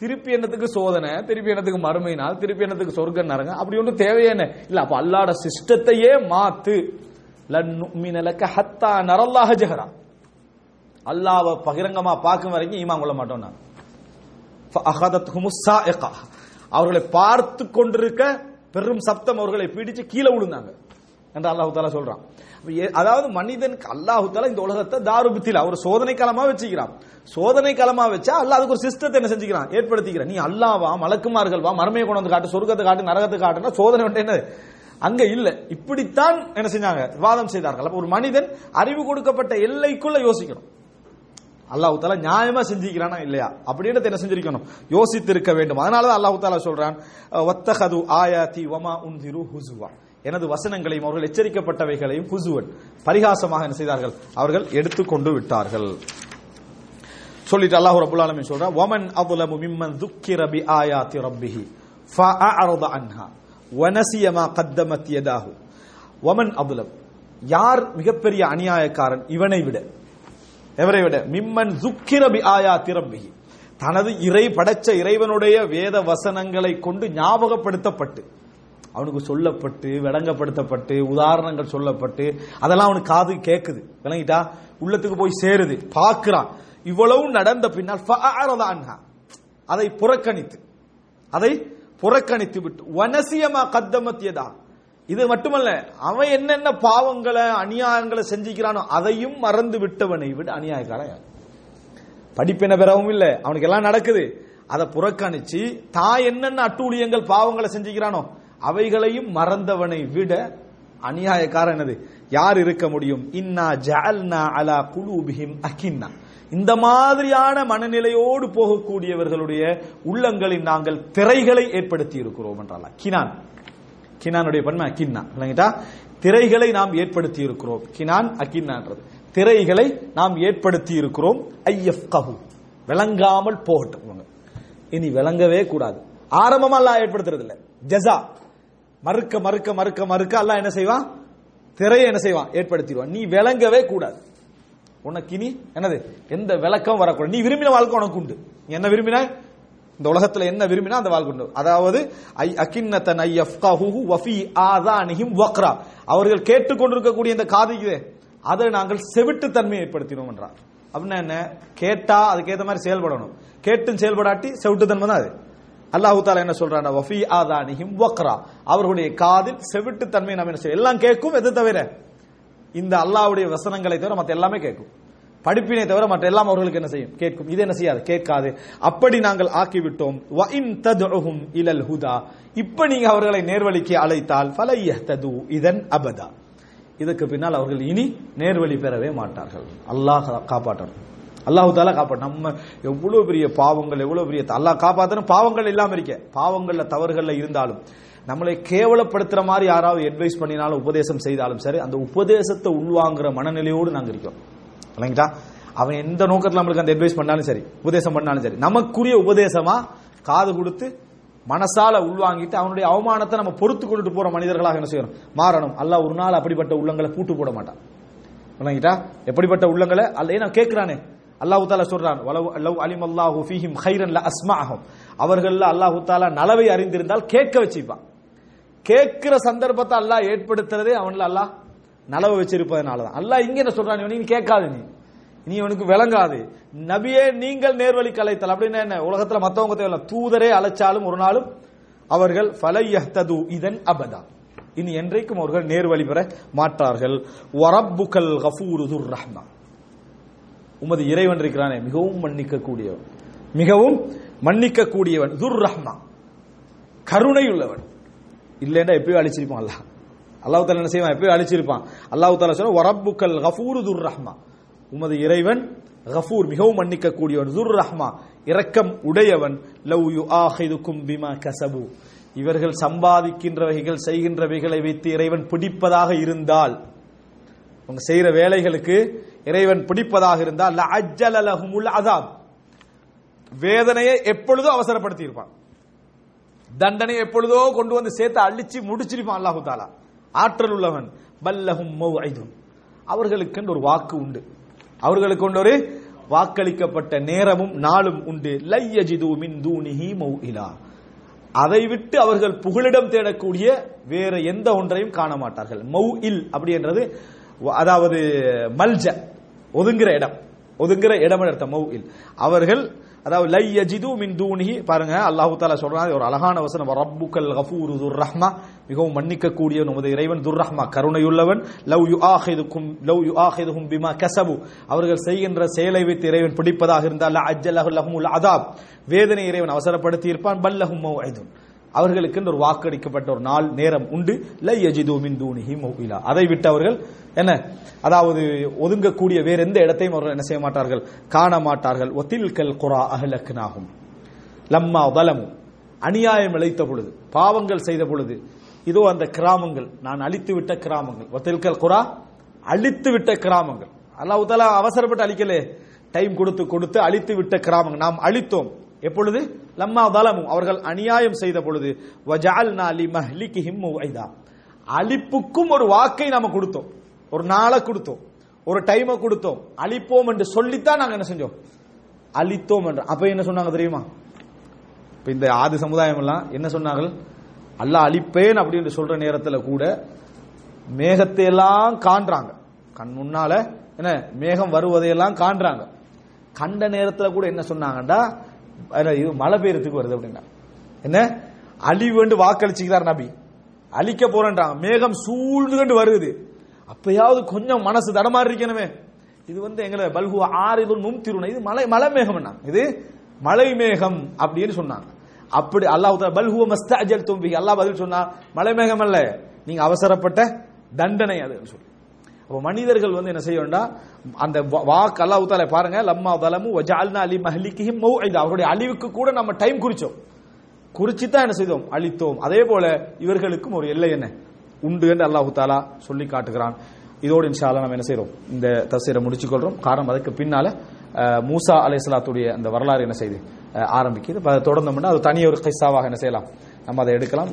திருப்பி என்னத்துக்கு சோதனை திருப்பி என்னத்துக்கு மறுமை நாள் திருப்பி என்னத்துக்கு சொர்க்கம் நரங்க அப்படி ஒன்றும் தேவையே என்ன? இல்ல அப்ப அல்லாட சிஸ்டத்தையே மாத்து. லன்னுமினலக்க ஹத்தா நரல்லாக ஜெஹரா. அல்லாஹ்வை பகிரங்கமா பார்க்கும் வரைக்கும் ஈமான் கொள்ள மாட்டோம் நான் அவர்களை பார்த்து கொண்டிருக்க பெரும் சப்தம் அவர்களை பிடிச்சு கீழே விழுந்தாங்க. என்று அல்லாஹு தாலா சொல்றான். அதாவது மனிதனுக்கு அல்லாஹு இந்த உலகத்தை தாருபித்தில் அவர் சோதனை காலமா வச்சுக்கிறான். சோதனை காலமா வச்சா அல்ல அதுக்கு ஒரு சிஸ்டத்தை என்ன செஞ்சுக்கிறான்? ஏற்படுத்திக்கிறான் நீ அல்லாவா மலக்குமார்கள் வா மர்மையை கொண்டு வந்து காட்டு சொர்க்கத்தை காட்டு நரகத்தை காட்டுனா சோதனை வந்து என்ன அங்க இல்ல. இப்படித்தான் என்ன செஞ்சாங்க? வாதம் செய்தார்கள். அப்ப ஒரு மனிதன் அறிவு கொடுக்கப்பட்ட எல்லைக்குள்ள யோசிக்கணும். அல்லாஹு தாலா நியாயமா செஞ்சிக்கிறானா இல்லையா? அப்படின்னு என்ன செஞ்சிருக்கணும்? யோசித்து இருக்க வேண்டும். அதனாலதான் அல்லாஹு தாலா சொல்றான் ஆயா ஆயாதி வமா உன்திரு ஹுசுவா எனது வசனங்களையும் அவர்கள் எச்சரிக்கப்பட்டவைகளையும் குசுவன் பரிகாசமாக என்ன செய்தார்கள்? அவர்கள் எடுத்து கொண்டு விட்டார்கள். சொல்லிட்டு அல்லாஹ் ரபுல் ஆலமின் சொல்றா ஒமன் அபுலமு மிம்மன் துக்கிர ஆயா ஆயாத்தி ரப்பிஹி ஃபஅஅரத அன்ஹா வனசிய மா ஒமன் அபுலம் யார் மிகப்பெரிய அநியாயக்காரன்? இவனை விட. எவரை விட? மிம்மன் துக்கிர ஆயா ஆயாத்தி ரப்பிஹி. தனது இறை படைச்ச இறைவனுடைய வேத வசனங்களை கொண்டு ஞாபகப்படுத்தப்பட்டு அவனுக்கு சொல்லப்பட்டு விளங்கப்படுத்தப்பட்டு உதாரணங்கள் சொல்லப்பட்டு அதெல்லாம் அவனுக்கு காது கேட்குது விளங்கிட்டா? உள்ளத்துக்கு போய் சேருது. பார்க்கிறான். இவ்வளவு நடந்த பின்னால் அதை புறக்கணித்து அதை புறக்கணித்து விட்டு வனசியமா கத்தமத்தியதா இது மட்டுமல்ல அவன் என்னென்ன பாவங்களை அநியாயங்களை செஞ்சுக்கிறானோ அதையும் மறந்து விட்டவனை விட அநியாயக்காரன் யார்? படிப்பின பெறவும் இல்லை. அவனுக்கு எல்லாம் நடக்குது. அதை புறக்கணிச்சு தான் என்னென்ன அட்டூழியங்கள் பாவங்களை செஞ்சுக்கிறானோ அவைகளையும் மறந்தவனை விட அநியாயக்காரன் என்னது? யார் இருக்க முடியும்? இன்னா ஜஅல்னா அலா குலூபிஹிம் அகின்னா. இந்த மாதிரியான மனநிலையோடு போகக்கூடியவர்களுடைய உள்ளங்களில் நாங்கள் திரைகளை ஏற்படுத்தி இருக்கிறோம் என்றால் கினான். கினானுடைய பன்மை அக்கின்னா இல்லைங்கட்டா திரைகளை நாம் ஏற்படுத்தி இருக்கிறோம் கினான் அக்கின்னான்றது திரைகளை நாம் ஏற்படுத்தி இருக்கிறோம் ஐயஃப்கஹு. விளங்காமல் போகட்டும். இனி விளங்கவே கூடாது. ஆரம்பமா ஏற்படுத்துறது இல்லை ஜசா மறுக்க மறுக்க மறுக்க மறுக்க எல்லாம் என்ன செய்வான்? திரையை என்ன செய்வான்? ஏற்படுத்திடுவான். நீ விளங்கவே கூடாது. உனக்கு இனி என்னது? எந்த விளக்கம் வரக்கூடாது. நீ விரும்பின வாழ்க்கை உனக்கு உண்டு. நீ என்ன விரும்பின? இந்த உலகத்துல என்ன விரும்பினா அந்த வாழ்க்கை உண்டு. அதாவது ஐ அகின்னதன் ஐ யஃப்கஹுஹு வஃபி ஆதானிஹிம் வக்ரா. அவர்கள் கேட்டுக்கொண்டிருக்கக்கூடிய இந்த காதுக்கு அதை நாங்கள் செவிட்டுத்தன்மையை ஏற்படுத்தினோம் என்றார். அப்படின்னா என்ன? கேட்டா அதுக்கேற்ற மாதிரி செயல்படணும். கேட்டும் செயல்படாட்டி செவிட்டுத்தன்மை தான் அது. அல்லாஹு தாலா என்ன சொல்றான் வஃபி ஆதானிஹிம் வக்ரா. அவர்களுடைய காதில் செவிட்டுத்தன்மை நம்ம என்ன செய்யும் எல்லாம் கேட்கும் எது தவிர? இந்த அல்லாஹ்வுடைய வசனங்களை தவிர மற்ற எல்லாமே கேட்கும். படிப்பினை தவிர மற்ற எல்லாம் அவர்களுக்கு என்ன செய்யும்? கேட்கும். இது என்ன செய்யாது? கேட்காது. அப்படி நாங்கள் ஆக்கிவிட்டோம். வ இன் ததுஹும் இலல் ஹுதா. இப்ப நீங்க அவர்களை நேர்வழிக்கு அழைத்தால் ஃபலையஹ்தது இதன் அபதா. இதுக்கு பின்னால் அவர்கள் இனி நேர்வழி பெறவே மாட்டார்கள். அல்லாஹ் காப்பாற்றணும். அல்லாஹு தாலா காப்பா நம்ம எவ்வளவு பெரிய பாவங்கள் எவ்வளவு பெரிய அல்லாஹ் காப்பாற்றணும் பாவங்கள் இல்லாம இருக்க. பாவங்கள்ல தவறுகள்ல இருந்தாலும் நம்மளை கேவலப்படுத்துற மாதிரி யாராவது அட்வைஸ் பண்ணினாலும் உபதேசம் செய்தாலும் சரி அந்த உபதேசத்தை உள்வாங்குற மனநிலையோடு நாங்க இருக்கோம். இல்லைங்களா? அவன் எந்த நோக்கத்துல நம்மளுக்கு அந்த அட்வைஸ் பண்ணாலும் சரி உபதேசம் பண்ணாலும் சரி நமக்குரிய உபதேசமா காது கொடுத்து மனசால உள்வாங்கிட்டு அவனுடைய அவமானத்தை நம்ம பொறுத்து கொண்டுட்டு போற மனிதர்களாக என்ன செய்யணும்? மாறணும். அல்ல ஒரு நாள் அப்படிப்பட்ட உள்ளங்களை பூட்டு போட மாட்டான். விளங்கிட்டா எப்படிப்பட்ட உள்ளங்களை? அல்ல நான் கேட்கிறானே அல்லாஹு தாலா சொல்றான் லவ் அலிம் அல்லாஹு ஃபீஹிம் ஹைரன் ல அஸ்மாஹும் அவர்கள் அல்லாஹு தாலா நலவை அறிந்திருந்தால் கேட்க வச்சிருப்பான் கேட்கிற சந்தர்ப்பத்தை அல்லாஹ் ஏற்படுத்துறதே அவன்ல அல்லாஹ் நலவை வச்சிருப்பதனால தான் அல்லாஹ் இங்க என்ன சொல்றான் இவன் நீ கேட்காது நீ. நீ உனக்கு விளங்காது. நபியே நீங்கள் நேர்வழிக்கு அழைத்தல் அப்படின்னா என்ன? உலகத்துல மத்தவங்க தேவையில்ல. தூதரே அழைச்சாலும் ஒரு நாளும் அவர்கள் ஃபலையஹ்தது இதன் அபதா. இனி என்றைக்கும் அவர்கள் நேர்வழி பெற மாட்டார்கள். வரப்புக்கல் கஃபூரு ரஹ்மான் உமது இறைவன் இருக்கிறானே மிகவும் மன்னிக்க கூடியவன் மிகவும் மன்னிக்க கூடியவன் துர் ரஹ்மா. கருணை உள்ளவன் இல்லைன்னா எப்பயும் அழிச்சிருப்பான் அல்லாஹ். அல்லாஹ் தாலா என்ன செய்வான்? எப்பயும் அழிச்சிருப்பான். அல்லாஹ் தாலா சொல்ல வரப்புக்கல் கஃபூரு துர் ரஹ்மா. உமது இறைவன் கஃபூர் மிகவும் மன்னிக்க கூடியவன் துர் ரஹ்மா. இரக்கம் உடையவன். லவ் யு ஆஹிதுக்கும் பிமா கசபு. இவர்கள் சம்பாதிக்கின்றவைகள் செய்கின்றவைகளை வைத்து இறைவன் பிடிப்பதாக இருந்தால் அவங்க செய்கிற வேலைகளுக்கு இறைவன் பிடிப்பதாக இருந்தால் லஅஜ்ஜல லஹுமுல் வேதனையை எப்பொழுதோ அவசரப்படுத்தி இருப்பான் தண்டனை எப்பொழுதோ கொண்டு வந்து சேர்த்து அழிச்சு முடிச்சிருப்பான் அல்லாஹு தாலா. ஆற்றல் உள்ளவன். பல்லஹும் மௌஐதுன் அவர்களுக்கு ஒரு வாக்கு உண்டு. அவர்களுக்கு ஒரு வாக்களிக்கப்பட்ட நேரமும் நாளும் உண்டு. லையஜிது மின் தூணிஹி மௌஇலா. அதை விட்டு அவர்கள் புகலிடம் தேடக்கூடிய வேற எந்த ஒன்றையும் காண மாட்டார்கள் மௌஇல் அப்படின்றது அதாவது மல்ஜ. ஒதுங்குற இடம். ஒதுங்குற இடம் அர்த்தம் மௌஇல் அவர்கள் அதாவது லை யஜிது மின் தூனிஹி. பாருங்க அல்லாஹு தாலா சொல்றாங்க ஒரு அழகான வசனம். ரப்புக்கல் கஃபூர் துர் ரஹ்மா மிகவும் மன்னிக்க கூடிய நமது இறைவன் துர் ரஹ்மா கருணையுள்ளவன். லவ் யு ஆஹிதுக்கும் லவ் யு ஆஹிதுகும் பிமா கசபு. அவர்கள் செய்கின்ற செயலை வைத்து இறைவன் பிடிப்பதாக இருந்தால் அஜ்ஜலஹு லஹுமுல் அதாப். வேதனை இறைவன் அவசரப்படுத்தி இருப்பான் பல்லஹும் மௌஇதுன். அவர்களுக்கு ஒரு வாக்களிக்கப்பட்ட ஒரு நாள் நேரம் உண்டு. லை யஜிது மின் மௌகிலா அதை விட்டு அவர்கள் என்ன? அதாவது ஒதுங்கக்கூடிய வேற எந்த இடத்தையும் அவர்கள் என்ன செய்ய மாட்டார்கள்? காண மாட்டார்கள். ஒத்தில்கல் குரா அஹ்லக்னாகும். லம்மா வலமு. அநியாயம் இழைத்த பொழுது பாவங்கள் செய்த பொழுது இதோ அந்த கிராமங்கள் நான் அழித்து விட்ட கிராமங்கள். ஒத்தில்கல் குரா அழித்து விட்ட கிராமங்கள். அல்லாஹ் அவசரப்பட்டு அழிக்கலே. டைம் கொடுத்து கொடுத்து அழித்து விட்ட கிராமங்கள். நாம் அழித்தோம். எப்பொழுது? லம்மா வலமு அவர்கள் அநியாயம் செய்த பொழுது. வஜால்நாலி மஹ்லிக்கு ஹிம்மு மௌஇதா. அழிப்புக்கும் ஒரு வாக்கை நாம கொடுத்தோம். ஒரு நாளை கொடுத்தோம். ஒரு டைமை கொடுத்தோம். அழிப்போம் என்று சொல்லித்தான் நாங்க என்ன செஞ்சோம்? அழித்தோம் என்று. அப்ப என்ன சொன்னாங்க தெரியுமா? இப்ப இந்த ஆதி சமுதாயம் எல்லாம் என்ன சொன்னார்கள்? அல்ல அழிப்பேன் அப்படின்னு சொல்ற நேரத்தில் கூட மேகத்தை எல்லாம் காண்றாங்க. கண் முன்னால என்ன மேகம் வருவதையெல்லாம் காண்றாங்க. கண்ட நேரத்தில் கூட என்ன சொன்னாங்கடா இது மழை பெய்யறதுக்கு வருது அப்படின்னா. என்ன? அழிவுண்டு வாக்களிச்சுக்கிறார் நபி. அழிக்க போறேன்றாங்க மேகம் சூழ்ந்துகண்டு வருது. அப்பயாவது கொஞ்சம் மனசு தடமாறி இருக்கணுமே. இது வந்து எங்களை பல்கு ஆறு மும் திருணை இது மலை மலை மேகம் இது மலை மேகம் அப்படின்னு சொன்னாங்க. அப்படி அல்லாஹ் பல்ஹுவ மஸ்தாஜல் தும்பி அல்லாஹ் பதில் சொன்னா மலை மேகம் அல்ல. நீங்க அவசரப்பட்ட தண்டனை அது சொல்லி. அப்போ மனிதர்கள் வந்து என்ன செய்ய வேண்டாம்? அந்த வாக்கு அல்லாஹ் தால பாருங்க லம்மா தலமு வஜால்னா அலி மஹ்லிக்கிஹிம் மௌ இது அவருடைய அழிவுக்கு கூட நம்ம டைம் குறிச்சோம். குறிச்சு தான் என்ன செய்தோம்? அழித்தோம். அதே போல இவர்களுக்கும் ஒரு எல்லை என்ன? உண்டு என்று அல்லாஹு தாலா சொல்லி காட்டுகிறான். இதோடு இன்ஷா நம்ம என்ன செய்யறோம் இந்த தசீரை முடிச்சுக்கொள்றோம் காரணம் அதுக்கு பின்னால மூசா மூசா அலைஹிஸ்ஸலாத்துடைய அந்த வரலாறு என்ன செய்து ஆரம்பிக்குது. அதை தொடர்ந்தோம்னா அது தனி ஒரு கைசாவாக என்ன செய்யலாம்? நம்ம அதை எடுக்கலாம்.